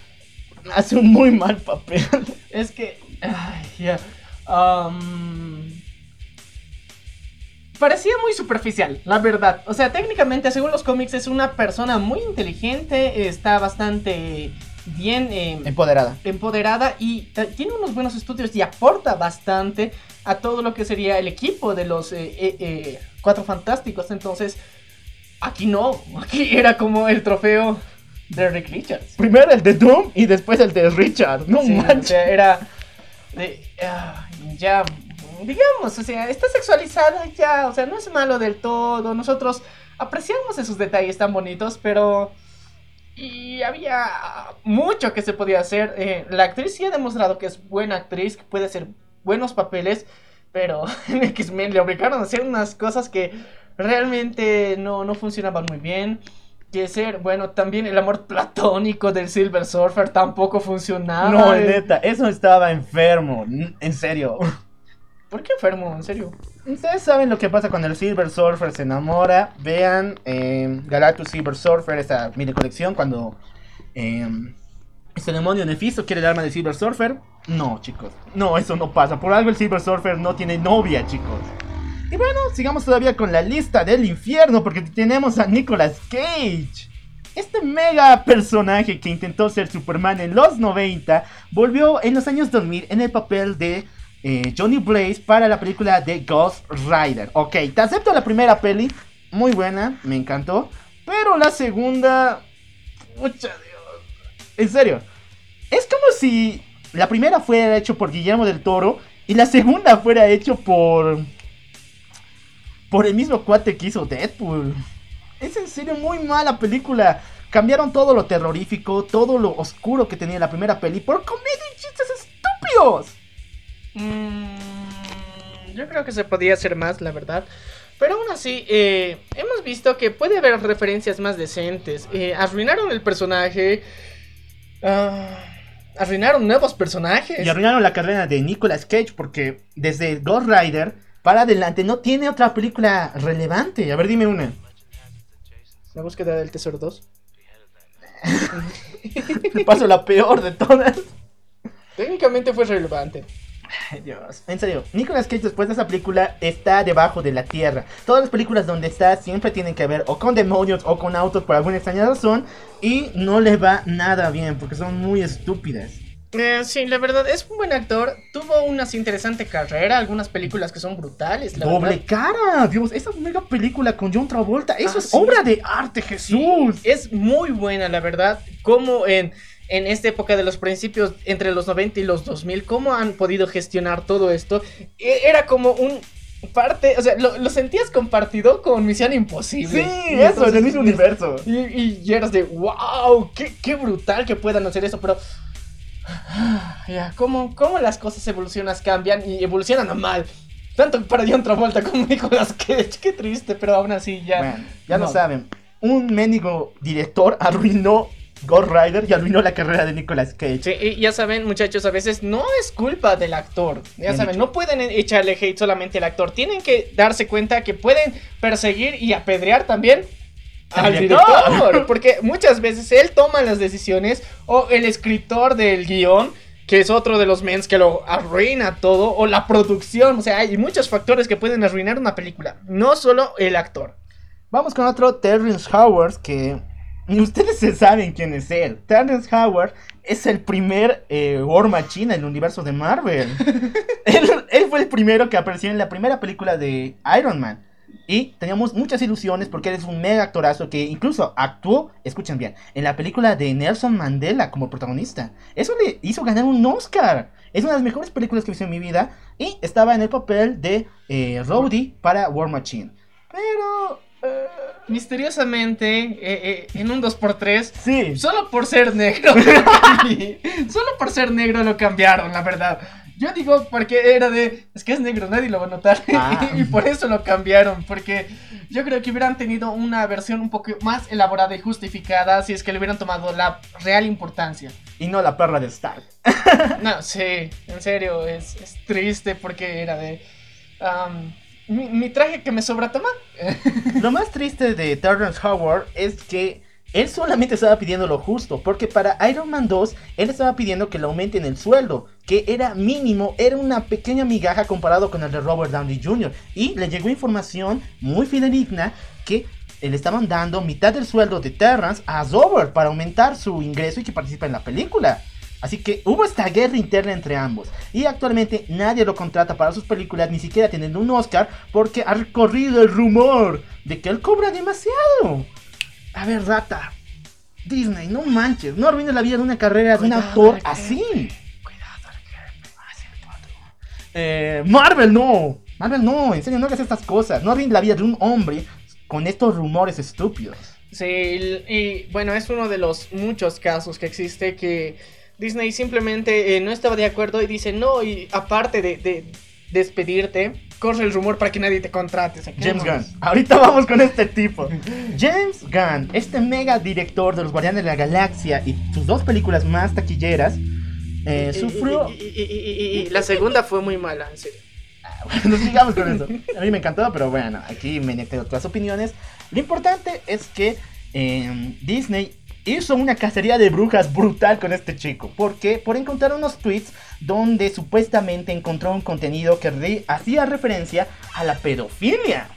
hace un muy mal papel. Es que. Ay, ya. Am, parecía muy superficial, la verdad. O sea, técnicamente, según los cómics, es una persona muy inteligente. Está bastante bien. eh, Empoderada. empoderada y ta- tiene unos buenos estudios y aporta bastante a todo lo que sería el equipo de los eh, eh, eh, Cuatro Fantásticos. Entonces, aquí no, aquí era como el trofeo de Rick Richards. Primero el de Doom y después el de Richard. No Sí, o manches. sea, era de, ya, digamos, o sea, está sexualizada ya, o sea, no es malo del todo. Nosotros apreciamos esos detalles tan bonitos, pero y había mucho que se podía hacer. Eh, la actriz sí ha demostrado que es buena actriz, que puede hacer buenos papeles, pero en X-Men le obligaron a hacer unas cosas que realmente no, no funcionaban muy bien. Que ser, bueno, también el amor platónico del Silver Surfer tampoco funcionaba. No, neta, eso estaba enfermo. En serio. ¿Por qué enfermo? En serio. Ustedes saben lo que pasa cuando el Silver Surfer se enamora. Vean eh, Galactus Silver Surfer, esa mini colección, cuando eh, este demonio Nefisto quiere el arma del Silver Surfer. No, chicos, no, eso no pasa. Por algo el Silver Surfer no tiene novia, chicos. Y bueno, sigamos todavía con la lista del infierno, porque tenemos a Nicolas Cage. Este mega personaje que intentó ser Superman en los 90 volvió en los años 2000 en el papel de eh, Johnny Blaze para la película de Ghost Rider. Ok, te acepto la primera peli, muy buena, me encantó. Pero la segunda, mucha Dios. En serio, es como si la primera fuera hecho por Guillermo del Toro y la segunda fuera hecho por por el mismo cuate que hizo Deadpool. Es en serio muy mala película. Cambiaron todo lo terrorífico, todo lo oscuro que tenía la primera peli por comedia chistes estúpidos. Mm, yo creo que se podía hacer más, la verdad. Pero aún así, eh, hemos visto que puede haber referencias más decentes. Eh, arruinaron el personaje. ah, arruinaron nuevos personajes. Y arruinaron la carrera de Nicolas Cage porque desde Ghost Rider para adelante no tiene otra película relevante. A ver, dime una. La búsqueda del Tesoro 2. Te paso la peor de todas. Técnicamente fue relevante. Ay, Dios. En serio, Nicolas Cage después de esa película está debajo de la tierra. Todas las películas donde está siempre tienen que ver o con demonios o con autos por alguna extraña razón. Y no le va nada bien porque son muy estúpidas. Eh, sí, la verdad, es un buen actor. Tuvo una interesante carrera, algunas películas que son brutales, la Doble verdad. cara, Dios, esa mega película con John Travolta, eso Ah, es sí. obra de arte, Jesús. Es muy buena, la verdad. Como en, en esta época de los principios, entre los 90 y los 2000, cómo han podido gestionar todo esto. E- Era como un parte, o sea, lo, lo sentías compartido con Misión Imposible. Sí, Y eso, en entonces, el mismo universo. Y, y eras de, wow, qué, qué brutal que puedan hacer eso, pero... Ya, ¿cómo, cómo las cosas evolucionan, cambian y evolucionan a mal. Tanto para John Travolta como Nicolas Cage, qué triste, pero aún así ya... Bueno, ya no. lo saben, un mendigo director arruinó Ghost Rider y arruinó la carrera de Nicolas Cage. Sí, y ya saben, muchachos, a veces no es culpa del actor. Ya Bien saben, dicho. no pueden echarle hate solamente al actor. Tienen que darse cuenta que pueden perseguir y apedrear también Al director. Porque muchas veces él toma las decisiones o el escritor del guion. Que es otro de los mens que lo arruina todo. O la producción. O sea, hay muchos factores que pueden arruinar una película. No solo el actor. Vamos con otro Terrence Howard que ustedes se saben quién es él. Terrence Howard es el primer eh, War Machine en el universo de Marvel. él, él fue el primero que apareció en la primera película de Iron Man. Y teníamos muchas ilusiones porque él es un mega actorazo que incluso actuó, escuchen bien, en la película de Nelson Mandela como protagonista. Eso le hizo ganar un Oscar. Es una de las mejores películas que visto en mi vida. Y estaba en el papel de eh, Rhodey para War Machine. Pero... Misteriosamente, eh, eh, en un 2x3, sí. Solo por ser negro. Solo por ser negro lo cambiaron, la verdad. Yo digo porque era de. Es que es negro, nadie lo va a notar. Ah. y por eso lo cambiaron. Porque yo creo que hubieran tenido una versión un poco más elaborada y justificada si es que le hubieran tomado la real importancia. Y no la perra de Stark. No, sí, en serio, es, es triste porque era de. am, mi, traje que me sobra toma. Lo más triste de Terrence Howard es que él solamente estaba pidiendo lo justo, porque para Iron Man 2 él estaba pidiendo que le aumenten el sueldo, que era mínimo, era una pequeña migaja comparado con el de Robert Downey Jr. Y le llegó información muy fidedigna que le estaban dando mitad del sueldo de Terrence a Robert para aumentar su ingreso y que participe en la película. Así que hubo esta guerra interna entre ambos. Y actualmente nadie lo contrata para sus películas, ni siquiera teniendo un Oscar, porque ha recorrido el rumor de que él cobra demasiado. A ver, rata. Disney, no manches, no arruines la vida de una carrera de un Cuidado, actor Arquero. así. Eh, Marvel no. Marvel no, en serio, no hagas estas cosas. No arruines la vida de un hombre con estos rumores estúpidos. Sí, y, bueno, es uno de los muchos casos que existe que Disney simplemente eh, no estaba de acuerdo y dice no, y aparte de, de despedirte, corre el rumor para que nadie te contrate. o sea, que James Gunn. Ahorita vamos con este tipo. James Gunn, este mega director de los Guardianes de la Galaxia y sus dos películas más taquilleras, eh, Y- sufrió. Y, la segunda fue muy mala, en serio. Bueno, sigamos con eso. A mí me encantó, pero bueno, aquí me neté otras opiniones. Lo importante es que eh, Disney hizo una cacería de brujas brutal con este chico. ¿Por qué? Por encontrar unos tweets donde supuestamente encontró un contenido que hacía referencia a la pedofilia.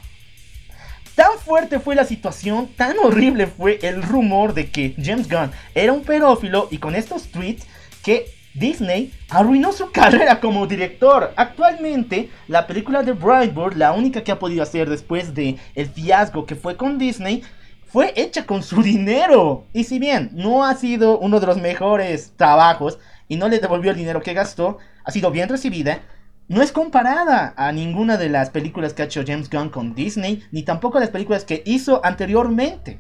Tan fuerte fue la situación, tan horrible fue el rumor de que James Gunn era un pedófilo y con estos tweets que Disney arruinó su carrera como director. Actualmente, la película de Brightburn, la única que ha podido hacer después de el fiasco que fue con Disney, fue hecha con su dinero. Y si bien no ha sido uno de los mejores trabajos y no le devolvió el dinero que gastó, ha sido bien recibida. No es comparada a ninguna de las películas que ha hecho James Gunn con Disney, ni tampoco a las películas que hizo anteriormente.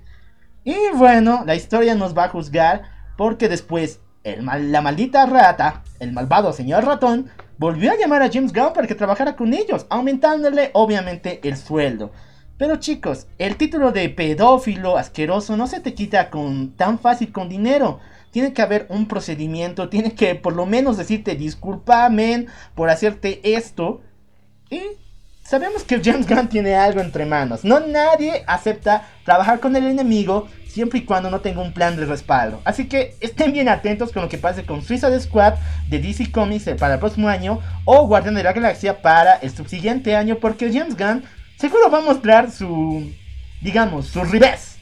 Y bueno, la historia nos va a juzgar porque después el mal- la maldita rata, el malvado señor ratón, volvió a llamar a James Gunn para que trabajara con ellos, aumentándole obviamente el sueldo. Pero chicos, el título de pedófilo asqueroso no se te quita con tan fácil con dinero. Tiene que haber un procedimiento, tiene que por lo menos decirte discúlpame por hacerte esto. Y sabemos que James Gunn tiene algo entre manos. No nadie acepta trabajar con el enemigo siempre y cuando no tenga un plan de respaldo. Así que estén bien atentos con lo que pase con Suicide Squad de DC Comics eh, para el próximo año o Guardián de la Galaxia para el subsiguiente año porque James Gunn seguro va a mostrar su, digamos, su revés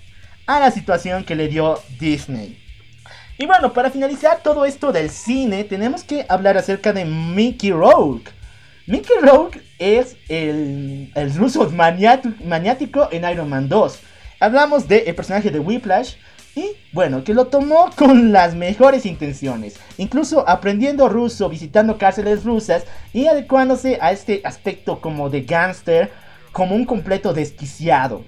a la situación que le dio Disney. Y bueno, para finalizar todo esto del cine, tenemos que hablar acerca de Mickey Rourke. Mickey Rourke es el, el ruso maniático en Iron Man 2. Hablamos del personaje de Whiplash. Y bueno, que lo tomó con las mejores intenciones, incluso aprendiendo ruso, visitando cárceles rusas y adecuándose a este aspecto como de gángster, como un completo desquiciado.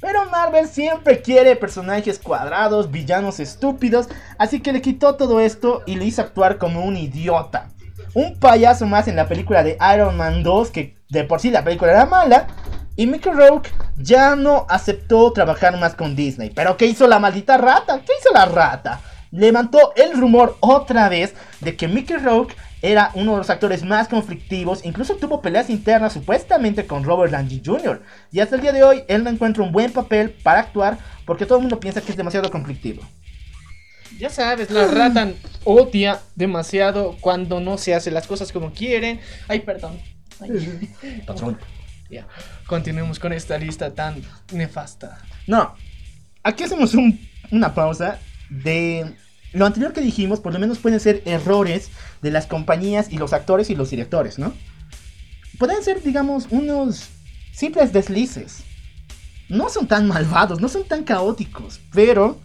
Pero Marvel siempre quiere personajes cuadrados, villanos estúpidos, así que le quitó todo esto y le hizo actuar como un idiota. Un payaso más en la película de Iron Man 2, que de por sí la película era mala. Y Mickey Rourke ya no aceptó trabajar más con Disney. Pero ¿qué hizo la maldita rata? ¿Qué hizo la rata? Levantó el rumor otra vez de que Mickey Rourke era uno de los actores más conflictivos. Incluso tuvo peleas internas supuestamente con Robert Downey Jr. Y hasta el día de hoy él no encuentra un buen papel para actuar porque todo el mundo piensa que es demasiado conflictivo. Ya sabes, la rata odia demasiado cuando no se hace las cosas como quieren. Ay, perdón. Ay. Patrón. Ya, continuemos con esta lista tan nefasta. No. Aquí hacemos un- una pausa de lo anterior que dijimos, por lo menos pueden ser errores de las compañías y los actores y los directores, ¿no? Pueden ser, digamos, unos simples deslices. No son tan malvados, no son tan caóticos, pero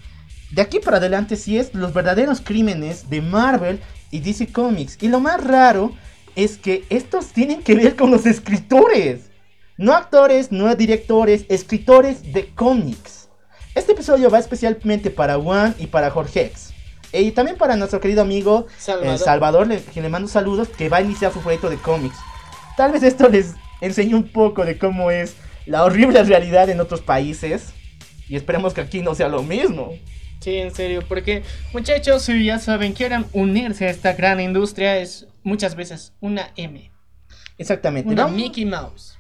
de aquí para adelante sí es los verdaderos crímenes de Marvel y DC Comics. Y lo más raro es que estos tienen que ver con los escritores. No actores, no directores, escritores de cómics. Este episodio va especialmente para Juan y para Jorge X. Y también para nuestro querido amigo Salvador. eh, Salvador, le- que le mando saludos, que va a iniciar su proyecto de cómics. Tal vez esto les enseñe un poco de cómo es la horrible realidad en otros países. Y esperemos que aquí no sea lo mismo. Sí, en serio, porque muchachos, si ya saben, quieran unirse a esta gran industria, es muchas veces una M. Exactamente. Una Vamos- Mickey Mouse.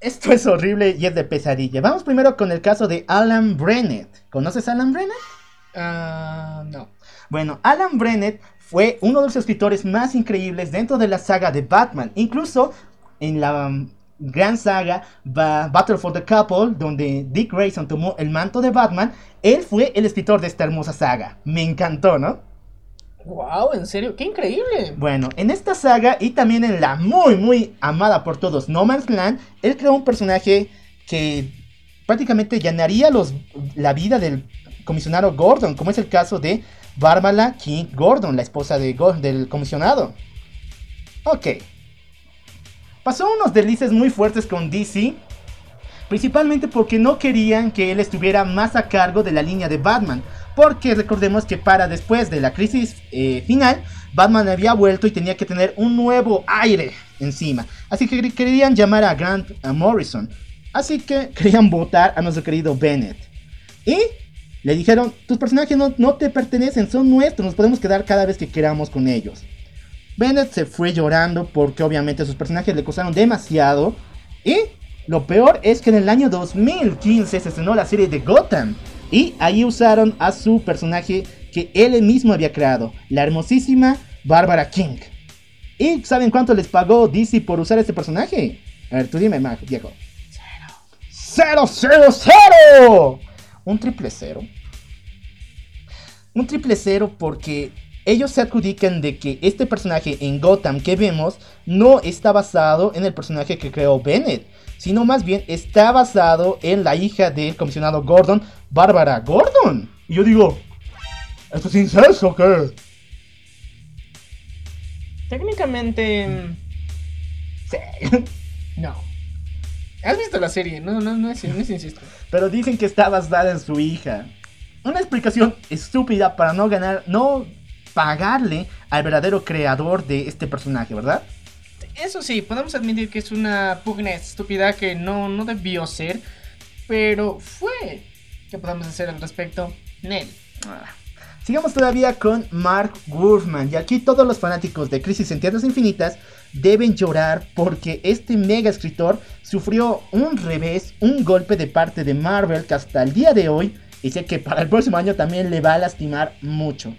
Esto es horrible y es de pesadilla. Vamos primero con el caso de Alan Brennett. ¿Conoces a Alan Brennett? Ah, no. Bueno, Alan Brennett fue uno de los escritores más increíbles dentro de la saga de Batman. Incluso en la um, gran saga Ba- Battle for the Couple, donde Dick Grayson tomó el manto de Batman, él fue el escritor de esta hermosa saga. Me encantó, ¿no? Wow, en serio, qué increíble. Bueno, en esta saga y también en la muy, muy amada por todos No Man's Land, él creó un personaje que prácticamente llenaría los, la vida del comisionado Gordon, como es el caso de Bárbara King Gordon, la esposa del comisionado. Ok. Pasó unos delices muy fuertes con DC, principalmente porque no querían que él estuviera más a cargo de la línea de Batman. Porque recordemos que para después de la crisis eh, final, Batman había vuelto y tenía que tener un nuevo aire encima. Así que quer- querían llamar a Grant Morrison. Así que querían votar a nuestro querido Bennett. Y le dijeron, tus personajes no, no te pertenecen, son nuestros, nos podemos quedar cada vez que queramos con ellos. Bennett se fue llorando porque obviamente sus personajes le costaron demasiado. Y lo peor es que en el año 2015 se estrenó la serie de Gotham. Y ahí usaron a su personaje que él mismo había creado, la hermosísima Barbara King. ¿Y saben cuánto les pagó DC por usar este personaje? A ver, tú dime, Diego. ¡Cero, cero, cero! Un triple cero. Un triple cero porque ellos se adjudican de que este personaje en Gotham que vemos no está basado en el personaje que creó Bennett, sino más bien está basado en la hija del comisionado Gordon, Bárbara Gordon. Y yo digo, ¿esto es incesto o qué? Técnicamente, mm, Sí. no. ¿Has visto la serie? No, no, no es, no es insisto. Pero dicen que está basada en su hija. Una explicación estúpida para no ganar, no pagarle al verdadero creador de este personaje, ¿verdad? Eso sí, podemos admitir que es una pugna estúpida que no, no debió ser, pero fue. ¿Qué podemos hacer al respecto? Nel. Sigamos todavía con Mark Wolfman. Y aquí todos los fanáticos de Crisis en Tierras Infinitas deben llorar porque este mega escritor sufrió un revés, un golpe de parte de Marvel que hasta el día de hoy, y sé que para el próximo año también le va a lastimar mucho.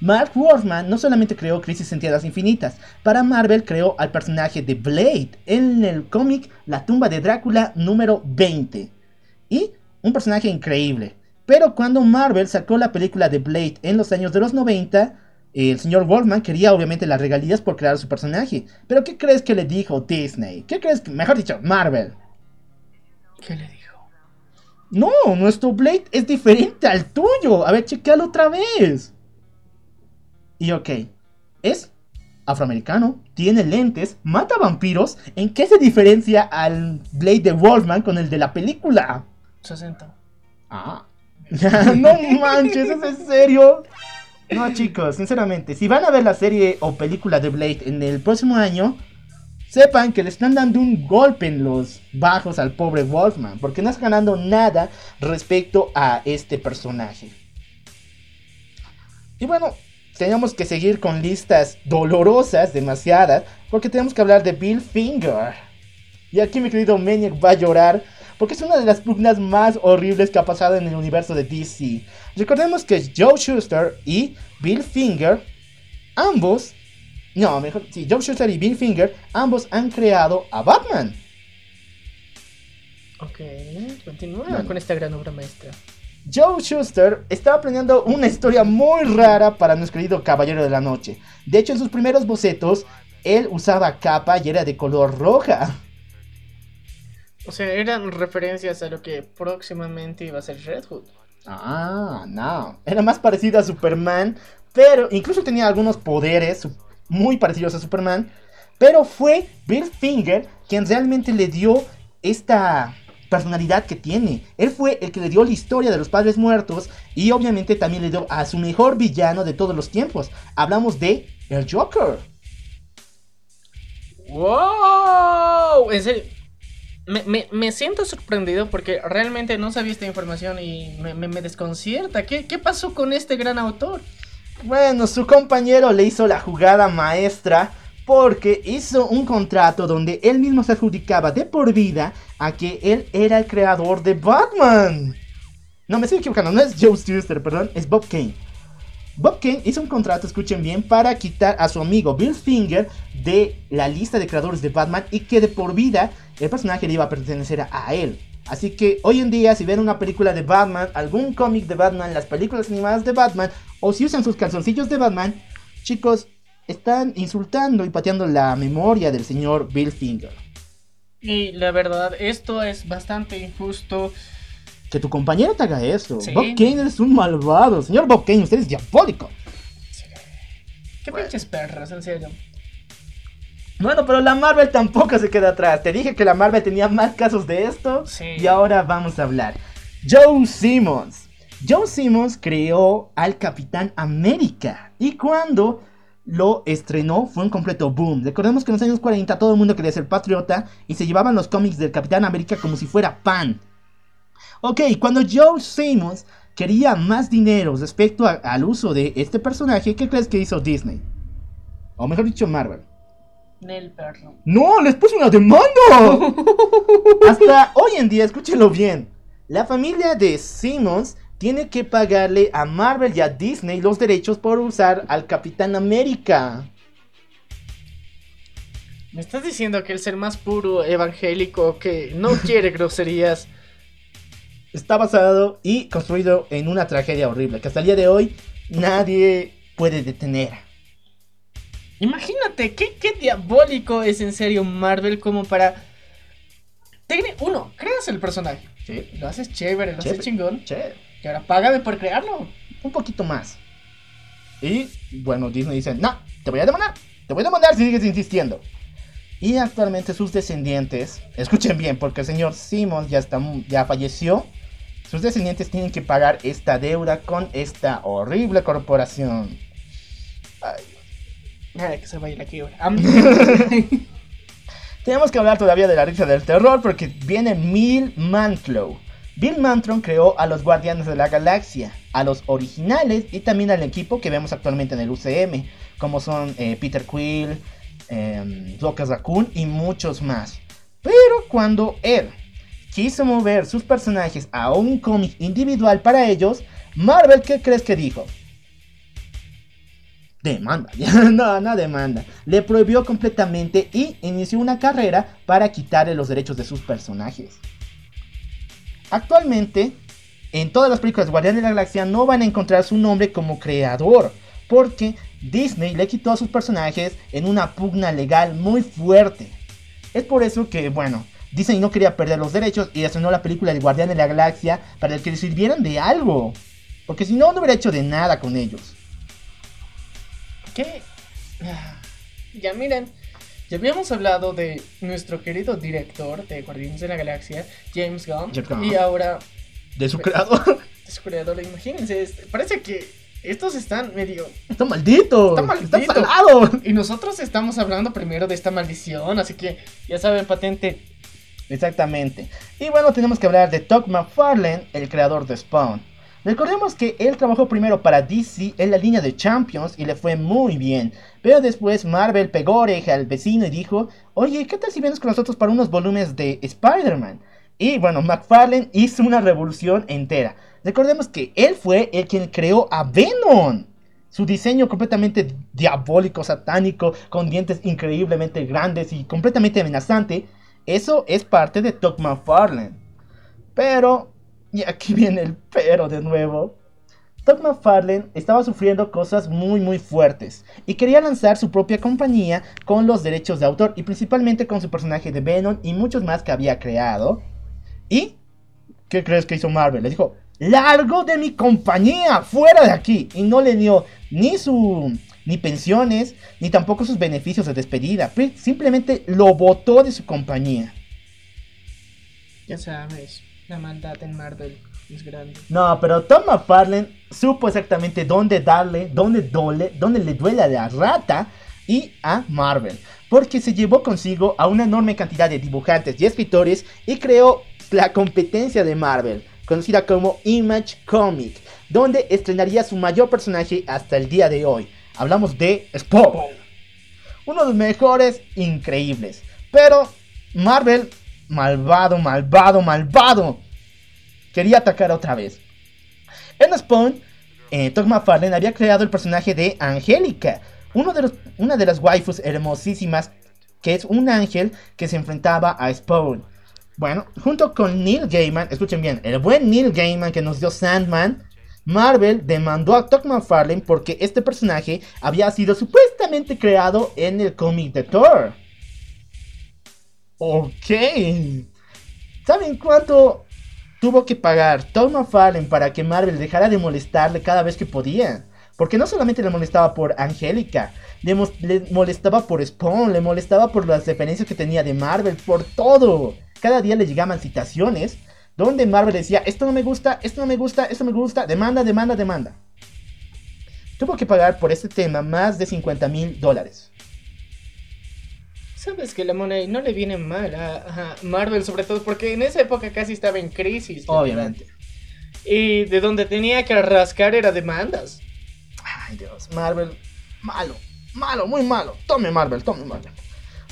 Mark Wolfman no solamente creó Crisis en Tierras Infinitas, para Marvel creó al personaje de Blade en el cómic La tumba de Drácula número 20. Y un personaje increíble. Pero cuando Marvel sacó la película de Blade en los años de los 90, el señor Wolfman quería obviamente las regalías por crear su personaje. Pero ¿qué crees que le dijo Disney? ¿Qué crees que, mejor dicho, Marvel? ¿Qué le dijo? No, nuestro Blade es diferente al tuyo. A ver, chequealo otra vez. Y ok, es afroamericano, tiene lentes, mata vampiros. ¿En qué se diferencia al Blade de Wolfman con el de la película? 60. Ah. no manches, ¿es en serio? No, chicos, sinceramente, si van a ver la serie o película de Blade en el próximo año, sepan que le están dando un golpe en los bajos al pobre Wolfman, porque no está ganando nada respecto a este personaje. Y bueno, tenemos que seguir con listas dolorosas, demasiadas, porque tenemos que hablar de Bill Finger. Y aquí mi querido Maniac va a llorar, porque es una de las pugnas más horribles que ha pasado en el universo de DC. Recordemos que Joe Schuster y Bill Finger, ambos, no, mejor, sí, Joe Schuster y Bill Finger, ambos han creado a Batman. Ok, continúa Bueno. con esta gran obra maestra. Joe Schuster estaba planeando una historia muy rara para nuestro querido Caballero de la Noche. De hecho, en sus primeros bocetos, él usaba capa y era de color roja. O sea, eran referencias a lo que próximamente iba a ser Red Hood. Ah, no. Era más parecido a Superman, pero incluso tenía algunos poderes muy parecidos a Superman. Pero fue Bill Finger quien realmente le dio esta personalidad que tiene. Él fue el que le dio la historia de los padres muertos y obviamente también le dio a su mejor villano de todos los tiempos. Hablamos de el Joker. ¡Wow! En serio. Me, siento sorprendido porque realmente no sabía esta información y me, desconcierta. ¿Qué, ¿Qué pasó con este gran autor? Bueno, su compañero le hizo la jugada maestra porque hizo un contrato donde él mismo se adjudicaba de por vida a que él era el creador de Batman. No, me estoy equivocando, no es Joe Schuster, perdón, es Bob Kane. Bob Kane hizo un contrato, escuchen bien, para quitar a su amigo Bill Finger de la lista de creadores de Batman y que de por vida el personaje le iba a pertenecer a, él. Así que hoy en día, si ven una película de Batman, algún cómic de Batman, las películas animadas de Batman, o si usan sus calzoncillos de Batman, chicos, están insultando y pateando la memoria del señor Bill Finger. Y la verdad, esto es bastante injusto. Que tu compañero te haga eso. Sí. Bob Kane es un malvado. Señor Bob Kane, usted es diabólico. Qué pinches perros, en serio. Bueno, pero la Marvel tampoco se queda atrás. Te dije que la Marvel tenía más casos de esto. Sí. Y ahora vamos a hablar. Joe Simmons. Joe Simmons creó al Capitán América. Y cuando lo estrenó fue un completo boom. Recordemos que en los años 40 todo el mundo quería ser patriota y se llevaban los cómics del Capitán América como si fuera pan. Ok, cuando Joe Simmons quería más dinero respecto a- al uso de este personaje, ¿qué crees que hizo Disney? O mejor dicho, Marvel. Nel perro. ¡No! ¡Les puse una demanda! Hasta hoy en día, escúchenlo bien. La familia de Simmons tiene que pagarle a Marvel y a Disney los derechos por usar al Capitán América. ¿Me estás diciendo que el ser más puro evangélico que no quiere groserías Está basado y construido en una tragedia horrible que hasta el día de hoy nadie puede detener. Imagínate, ¿qué, qué diabólico es en serio Marvel como para... Uno, creas el personaje. Sí, Lo haces chévere, lo Chévere. haces chingón. che, Y ahora págame por crearlo. un poquito más. Y bueno, Disney dice, no, te voy a demandar, te voy a demandar si sigues insistiendo. Y actualmente sus descendientes, escuchen bien, porque el señor Simmons ya, está, ya falleció, sus descendientes tienen que pagar esta deuda con esta horrible corporación. Ay, Nada, que se vaya la quiebra. Am- Tenemos que hablar todavía de la risa del terror porque viene Bill Mantlo. Bill Mantron creó a los Guardianes de la Galaxia, a los originales y también al equipo que vemos actualmente en el UCM, como son eh, Peter Quill, eh, Raccoon y muchos más. Pero cuando él quiso mover sus personajes a un cómic individual para ellos, Marvel, ¿qué crees que dijo? Demanda, no, no demanda. Le prohibió completamente y inició una carrera para quitarle los derechos de sus personajes. Actualmente, en todas las películas de Guardianes de la Galaxia no van a encontrar su nombre como creador, porque Disney le quitó a sus personajes en una pugna legal muy fuerte. Es por eso que, bueno, Disney no quería perder los derechos y estrenó la película de Guardianes de la Galaxia para que les sirvieran de algo. Porque si no, no hubiera hecho de nada con ellos. ¿Qué? Ah, Ya miren, ya habíamos hablado de nuestro querido director de Guardianes de la Galaxia, James Gunn, James Gunn. y ahora De su creador. de su creador, imagínense, parece que estos están medio... Está maldito. Está maldito. Está salado. Y nosotros estamos hablando primero de esta maldición, así que ya saben, patente. Exactamente. Y bueno, tenemos que hablar de Todd McFarlane, el creador de Spawn. Recordemos que él trabajó primero para DC en la línea de Champions y le fue muy bien. Pero después Marvel pegó oreja al vecino y dijo, oye, ¿qué tal si vienes con nosotros para unos volúmenes de Spider-Man? Y bueno, McFarlane hizo una revolución entera. Recordemos que él fue el quien creó a Venom. Su diseño completamente diabólico, satánico, con dientes increíblemente grandes y completamente amenazante. Eso es parte de Todd McFarlane. Pero, y aquí viene el pero de nuevo. Todd McFarlane estaba sufriendo cosas muy muy fuertes y quería lanzar su propia compañía con los derechos de autor y principalmente con su personaje de Venom y muchos más que había creado. ¿Y qué crees que hizo Marvel? Le dijo, largo de mi compañía, fuera de aquí. Y no le dio ni su ni pensiones, ni tampoco sus beneficios de despedida. Simplemente lo botó de su compañía. Ya sabes, la maldad en Marvel es grande. No, pero Tom McFarlane supo exactamente dónde darle, dónde, dole, dónde le duele a la rata y a Marvel. Porque se llevó consigo a una enorme cantidad de dibujantes y escritores y creó la competencia de Marvel, conocida como Image Comic, donde estrenaría su mayor personaje hasta el día de hoy. Hablamos de Spawn. Uno de los mejores increíbles. Pero Marvel, malvado, malvado, malvado quería atacar otra vez. En Spawn, eh, Todd McFarlane había creado el personaje de Angélica, una de las waifus hermosísimas, que es un ángel que se enfrentaba a Spawn. Bueno, junto con Neil Gaiman, escuchen bien, el buen Neil Gaiman que nos dio Sandman, Marvel demandó a Todd McFarlane porque este personaje había sido supuestamente creado en el cómic de Thor. Ok. ¿Saben cuánto tuvo que pagar Todd McFarlane para que Marvel dejara de molestarle cada vez que podía? Porque no solamente le molestaba por Angélica, le, le molestaba por Spawn, le molestaba por las referencias que tenía de Marvel, por todo. Cada día le llegaban citaciones donde Marvel decía, esto no me gusta, esto no me gusta, esto me gusta, demanda, demanda, demanda. Tuvo que pagar por este tema más de 50 mil dólares. Sabes que la moneda no le viene mal a, a Marvel, sobre todo porque en esa época casi estaba en crisis. Obviamente. verdad. Y de donde tenía que rascar era demandas. Ay Dios, Marvel, malo, malo, muy malo. Tome Marvel, tome Marvel.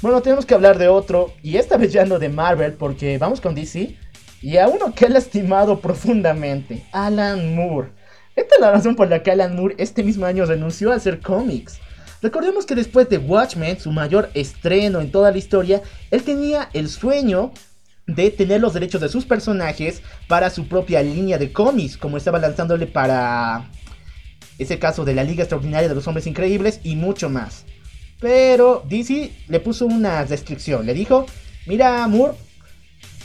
Bueno, tenemos que hablar de otro, y esta vez ya no de Marvel, porque vamos con DC, y a uno que ha lastimado profundamente, Alan Moore. Esta es la razón por la que Alan Moore este mismo año renunció a hacer cómics. Recordemos que después de Watchmen, su mayor estreno en toda la historia, él tenía el sueño de tener los derechos de sus personajes para su propia línea de cómics, como estaba lanzándole para ese caso de la Liga Extraordinaria de los Hombres Increíbles y mucho más. Pero DC le puso una restricción, le dijo, mira Moore,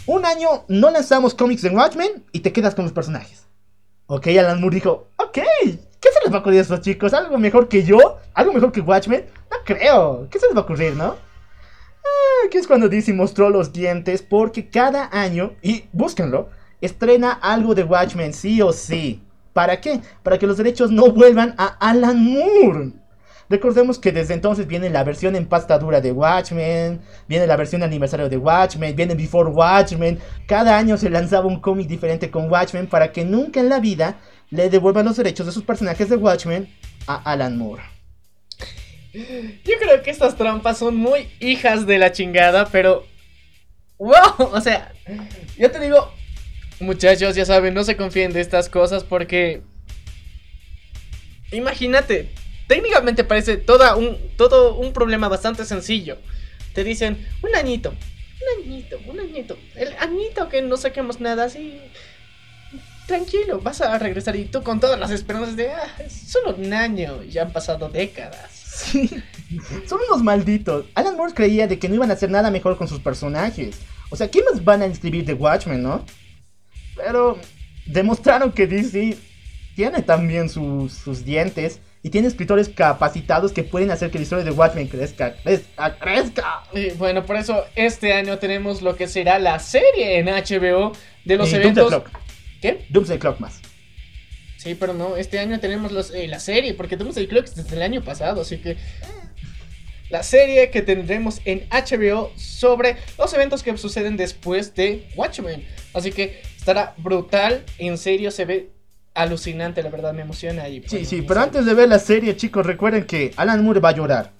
un año no lanzamos cómics de Watchmen y te quedas con los personajes. Ok, Alan Moore dijo, ok, ¿qué se les va a ocurrir a estos chicos? ¿Algo mejor que yo? ¿Algo mejor que Watchmen? No creo, ¿qué se les va a ocurrir, no? Ah, Aquí es cuando DC mostró los dientes porque cada año, y búsquenlo, estrena algo de Watchmen sí o sí. ¿Para qué? Para que los derechos no vuelvan a Alan Moore. Recordemos que desde entonces viene la versión en pasta dura de Watchmen, viene la versión aniversario de Watchmen, viene Before Watchmen. Cada año se lanzaba un cómic diferente con Watchmen para que nunca en la vida le devuelvan los derechos de sus personajes de Watchmen a Alan Moore. Yo creo que estas trampas son muy hijas de la chingada, pero. ¡Wow! O sea, yo te digo, muchachos, ya saben, no se confíen de estas cosas porque. Imagínate, técnicamente parece toda un, todo un problema bastante sencillo. Te dicen, un añito, un añito, un añito. El añito que no saquemos nada así. tranquilo, vas a regresar y tú con todas las esperanzas de, ah, solo un año, ya han pasado décadas. Sí. Son unos malditos. Alan Moore creía de que no iban a hacer nada mejor con sus personajes. O sea, ¿quién más van a escribir de Watchmen, no? Pero demostraron que DC tiene también sus, sus dientes y tiene escritores capacitados que pueden hacer que la historia de Watchmen crezca, crezca, crezca. Y bueno, por eso este año tenemos lo que será la serie en HBO de los Y eventos. Doomsday Clock. ¿Qué? Doomsday Clock más. Sí, pero no, este año tenemos los, eh, la serie, porque tenemos el Clock desde el año pasado, así que... La serie que tendremos en HBO sobre los eventos que suceden después de Watchmen. Así que estará brutal, en serio, se ve alucinante, la verdad me emociona. Y, Sí, sí, pero antes de ver la serie, chicos, recuerden que Alan Moore va a llorar.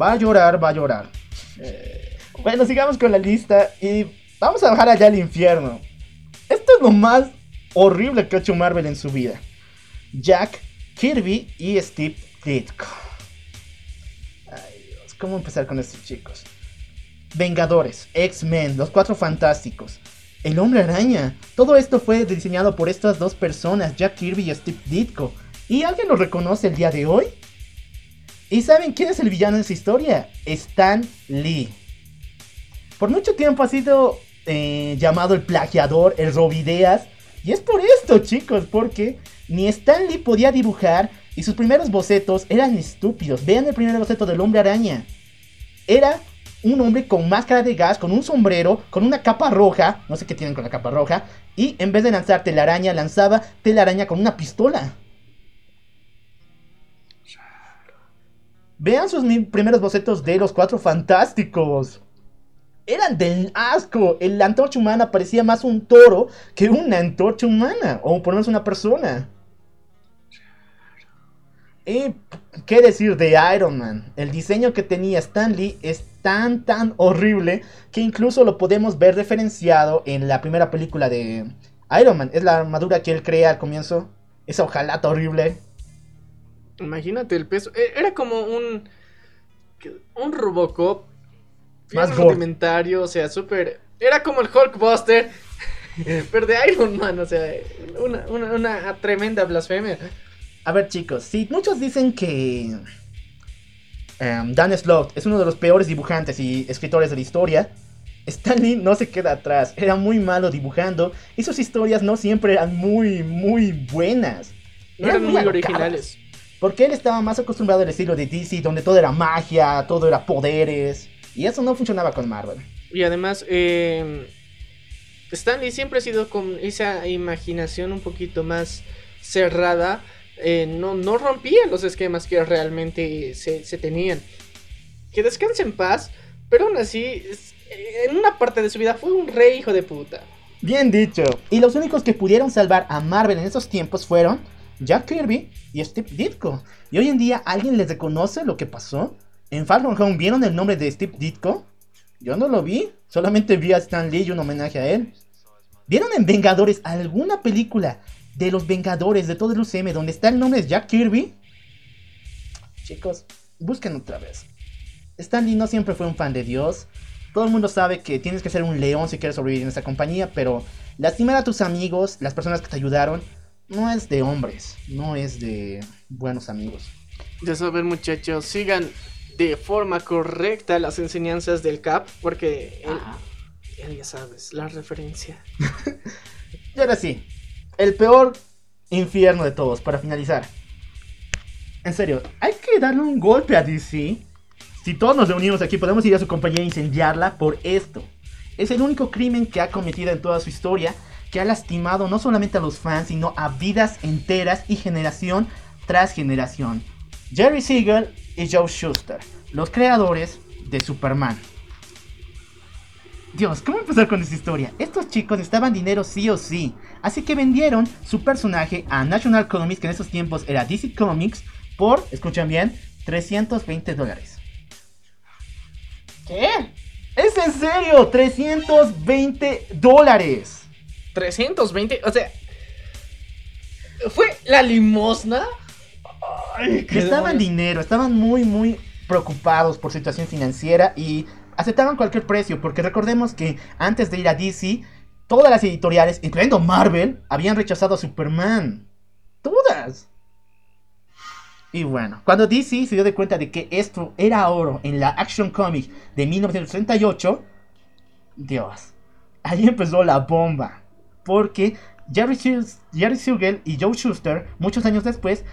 Va a llorar, va a llorar. Eh, Bueno, sigamos con la lista y vamos a bajar allá al infierno. Esto es lo más horrible que ha hecho Marvel en su vida. Jack, Kirby y Steve Ditko. Ay Dios, ¿cómo empezar con estos chicos? Vengadores, X-Men, los Cuatro Fantásticos, El Hombre Araña. Todo esto fue diseñado por estas dos personas, Jack Kirby y Steve Ditko. ¿Y alguien lo reconoce el día de hoy? ¿Y saben quién es el villano de esa historia? Stan Lee. Por mucho tiempo ha sido eh, llamado el plagiador, el robideas. Y es por esto, chicos, porque ni Stan Lee podía dibujar y sus primeros bocetos eran estúpidos. Vean el primer boceto del hombre araña. Era un hombre con máscara de gas, con un sombrero, con una capa roja. No sé qué tienen con la capa roja. Y en vez de lanzar telaraña, lanzaba telaraña con una pistola. Vean sus primeros bocetos de los cuatro fantásticos. Eran del asco. El antorcha humana parecía más un toro que una antorcha humana. O por lo menos una persona. Y qué decir de Iron Man. El diseño que tenía Stan Lee es tan tan horrible que incluso lo podemos ver referenciado en la primera película de Iron Man. Es la armadura que él crea al comienzo. Esa hojalata horrible. Imagínate el peso. eh, Era como un. Un Robocop. Más rudimentario, o sea, súper. Era como el Hulkbuster. pero de Iron Man, o sea, una, una, una tremenda blasfemia. A ver chicos, si muchos dicen que em, Dan Slott es uno de los peores dibujantes y escritores de la historia, Stan Lee no se queda atrás, era muy malo dibujando y sus historias no siempre eran muy, muy buenas. No eran muy alocadas, originales. Porque él estaba más acostumbrado al estilo de DC, donde todo era magia, todo era poderes, y eso no funcionaba con Marvel. Y además, eh, Stanley siempre ha sido con esa imaginación un poquito más cerrada. Eh, no, no rompía los esquemas que realmente se, tenían. Que descanse en paz, pero aún así, en una parte de su vida fue un rey hijo de puta. Bien dicho. Y los únicos que pudieron salvar a Marvel en esos tiempos fueron Jack Kirby y Steve Ditko. Y hoy en día, ¿alguien les reconoce lo que pasó? En Falcon Home, ¿vieron el nombre de Steve Ditko? Yo no lo vi, solamente vi a Stan Lee y un homenaje a él. ¿Vieron en Vengadores alguna película de los Vengadores de todo el UCM donde está el nombre de Jack Kirby? Chicos, busquen otra vez. Stan Lee no siempre fue un fan de Dios. Todo el mundo sabe que tienes que ser un león si quieres sobrevivir en esta compañía, pero lastimar a tus amigos, las personas que te ayudaron, no es de hombres, no es de buenos amigos. Ya saben, muchachos, sigan de forma correcta las enseñanzas del CAP, porque él, él ya sabes, la referencia. Y ahora sí, el peor infierno de todos, para finalizar. En serio, hay que darle un golpe a DC. Si todos nos reunimos aquí, podemos ir a su compañía e incendiarla por esto. Es el único crimen que ha cometido en toda su historia, que ha lastimado no solamente a los fans, sino a vidas enteras y generación tras generación. Jerry Siegel y Joe Schuster, los creadores de Superman. Dios, ¿cómo empezar con esta historia? Estos chicos necesitaban dinero sí o sí, así que vendieron su personaje a National Comics, que en esos tiempos era DC Comics, por, escuchan bien, 320 dólares. ¿Qué? ¿Es en serio? 320 dólares. 320, o sea, fue la limosna. Ay, demonios. dinero, estaban muy, muy preocupados por su situación financiera y aceptaban cualquier precio, porque recordemos que antes de ir a DC, todas las editoriales, incluyendo Marvel, habían rechazado a Superman. Todas. Y bueno, cuando DC se dio de cuenta de que esto era oro en la Action Comic de 1938, Dios, ahí empezó la bomba. Porque Jerry, Siegel- Jerry Siegel y Joe Schuster, muchos años después,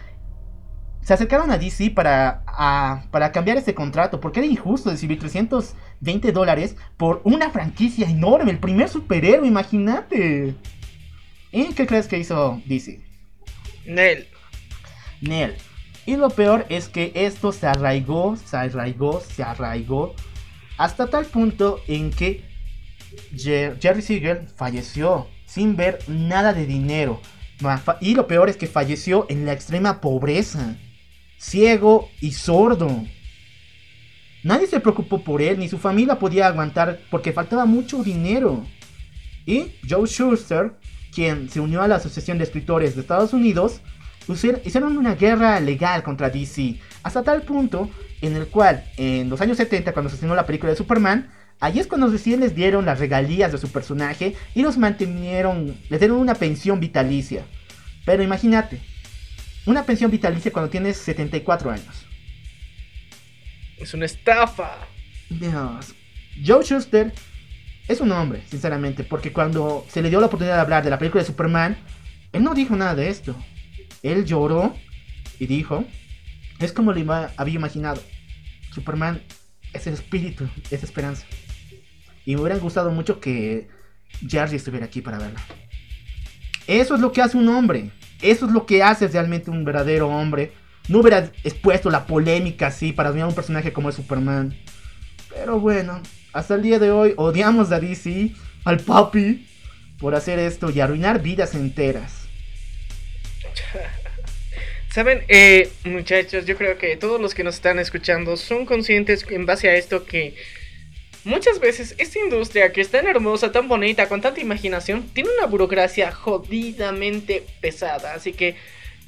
se acercaron a DC para, a- para cambiar ese contrato, porque era injusto recibir 320 dólares por una franquicia enorme, el primer superhéroe, imagínate. ¿Y qué crees que hizo DC? Nel. Nel. Y lo peor es que esto se arraigó, se arraigó, se arraigó, hasta tal punto en que Jer- Jerry Siegel falleció sin ver nada de dinero. Y lo peor es que falleció en la extrema pobreza, ciego y sordo. Nadie se preocupó por él, ni su familia podía aguantar porque faltaba mucho dinero. Y Joe Schuster, quien se unió a la Asociación de Escritores de Estados Unidos, hicieron una guerra legal contra DC, hasta tal punto en el cual en los años 70, cuando se estrenó la película de Superman, ahí es cuando recién les dieron las regalías de su personaje y los mantenieron, les dieron una pensión vitalicia. Pero imagínate, una pensión vitalicia cuando tienes 74 años. Es una estafa. Dios. Joe Schuster es un hombre, sinceramente, porque cuando se le dio la oportunidad de hablar de la película de Superman, él no dijo nada de esto. Él lloró y dijo, es como lo había imaginado. Superman es el espíritu, es esperanza. Y me hubiera gustado mucho que Jerry estuviera aquí para verlo. Eso es lo que hace un hombre. Eso es lo que hace realmente un verdadero hombre. No hubiera expuesto la polémica así para admirar un personaje como es Superman. Pero bueno, hasta el día de hoy odiamos a DC, al papi, por hacer esto y arruinar vidas enteras. Saben, eh, muchachos, yo creo que todos los que nos están escuchando son conscientes en base a esto que muchas veces esta industria que es tan hermosa, tan bonita, con tanta imaginación, tiene una burocracia jodidamente pesada. Así que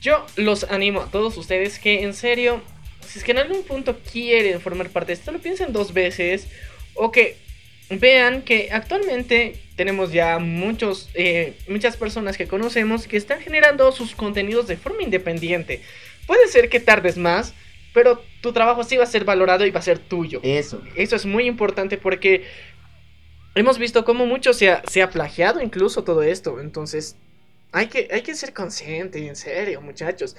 yo los animo a todos ustedes que en serio, si es que en algún punto quieren formar parte de esto, lo piensen dos veces o que vean que actualmente tenemos ya muchos, eh, muchas personas que conocemos que están generando sus contenidos de forma independiente. Puede ser que tardes más, pero tu trabajo sí va a ser valorado y va a ser tuyo. Eso. Eso es muy importante porque hemos visto cómo mucho se ha, se ha plagiado incluso todo esto. Entonces, hay que, hay que ser consciente, en serio, muchachos.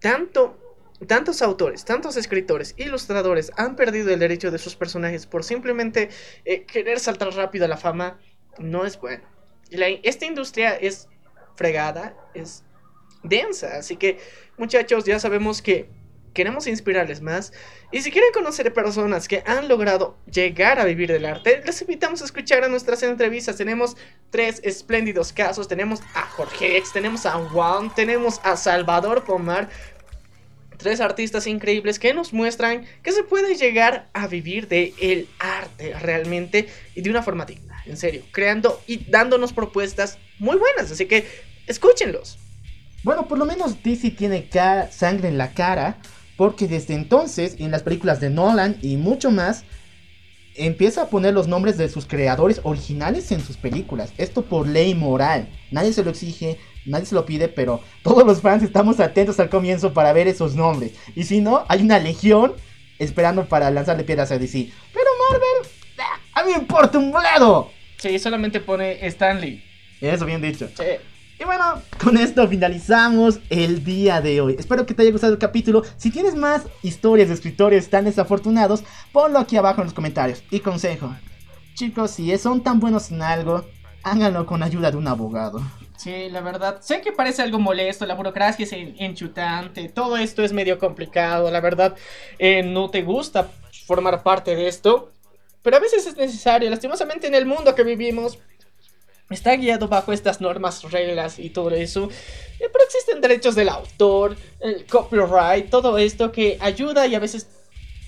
Tanto, tantos autores, tantos escritores, ilustradores han perdido el derecho de sus personajes por simplemente eh, querer saltar rápido a la fama. No es bueno. La- esta industria es fregada, es densa. Así que, muchachos, ya sabemos que queremos inspirarles más. Y si quieren conocer personas que han logrado llegar a vivir del arte, les invitamos a escuchar a nuestras entrevistas. Tenemos tres espléndidos casos. Tenemos a Jorge X, tenemos a Juan, tenemos a Salvador Pomar. Tres artistas increíbles que nos muestran que se puede llegar a vivir de el arte realmente y de una forma digna, en serio, creando y dándonos propuestas muy buenas, así que escúchenlos. Bueno, por lo menos DC tiene sangre en la cara, porque desde entonces, en las películas de Nolan y mucho más, empieza a poner los nombres de sus creadores originales en sus películas. Esto por ley moral. Nadie se lo exige, nadie se lo pide, pero todos los fans estamos atentos al comienzo para ver esos nombres. Y si no, hay una legión esperando para lanzarle piedras a DC. Pero Marvel, ¡ah! a mí me importa un bledo. Sí, solamente pone Stanley. Eso bien dicho. Sí. Y bueno, con esto finalizamos el día de hoy. Espero que te haya gustado el capítulo. Si tienes más historias de escritores tan desafortunados, ponlo aquí abajo en los comentarios. Y consejo, chicos, si son tan buenos en algo, háganlo con ayuda de un abogado. Sí, la verdad. Sé que parece algo molesto, la burocracia es en- enchutante, todo esto es medio complicado, la verdad. eh, no te gusta formar parte de esto, pero a veces es necesario. Lastimosamente en el mundo que vivimos está guiado bajo estas normas, reglas y todo eso. eh, pero existen derechos del autor, el copyright, todo esto que ayuda y a veces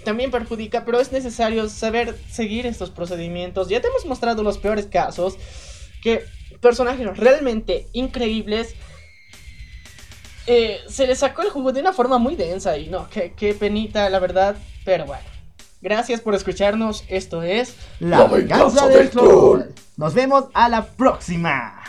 también perjudica, pero es necesario saber seguir estos procedimientos. Ya te hemos mostrado los peores casos, que personajes realmente increíbles eh, se les sacó el jugo de una forma muy densa y no, qué, qué penita la verdad, pero bueno. Gracias por escucharnos. Esto es La La venganza venganza del troll. Nos vemos a la próxima.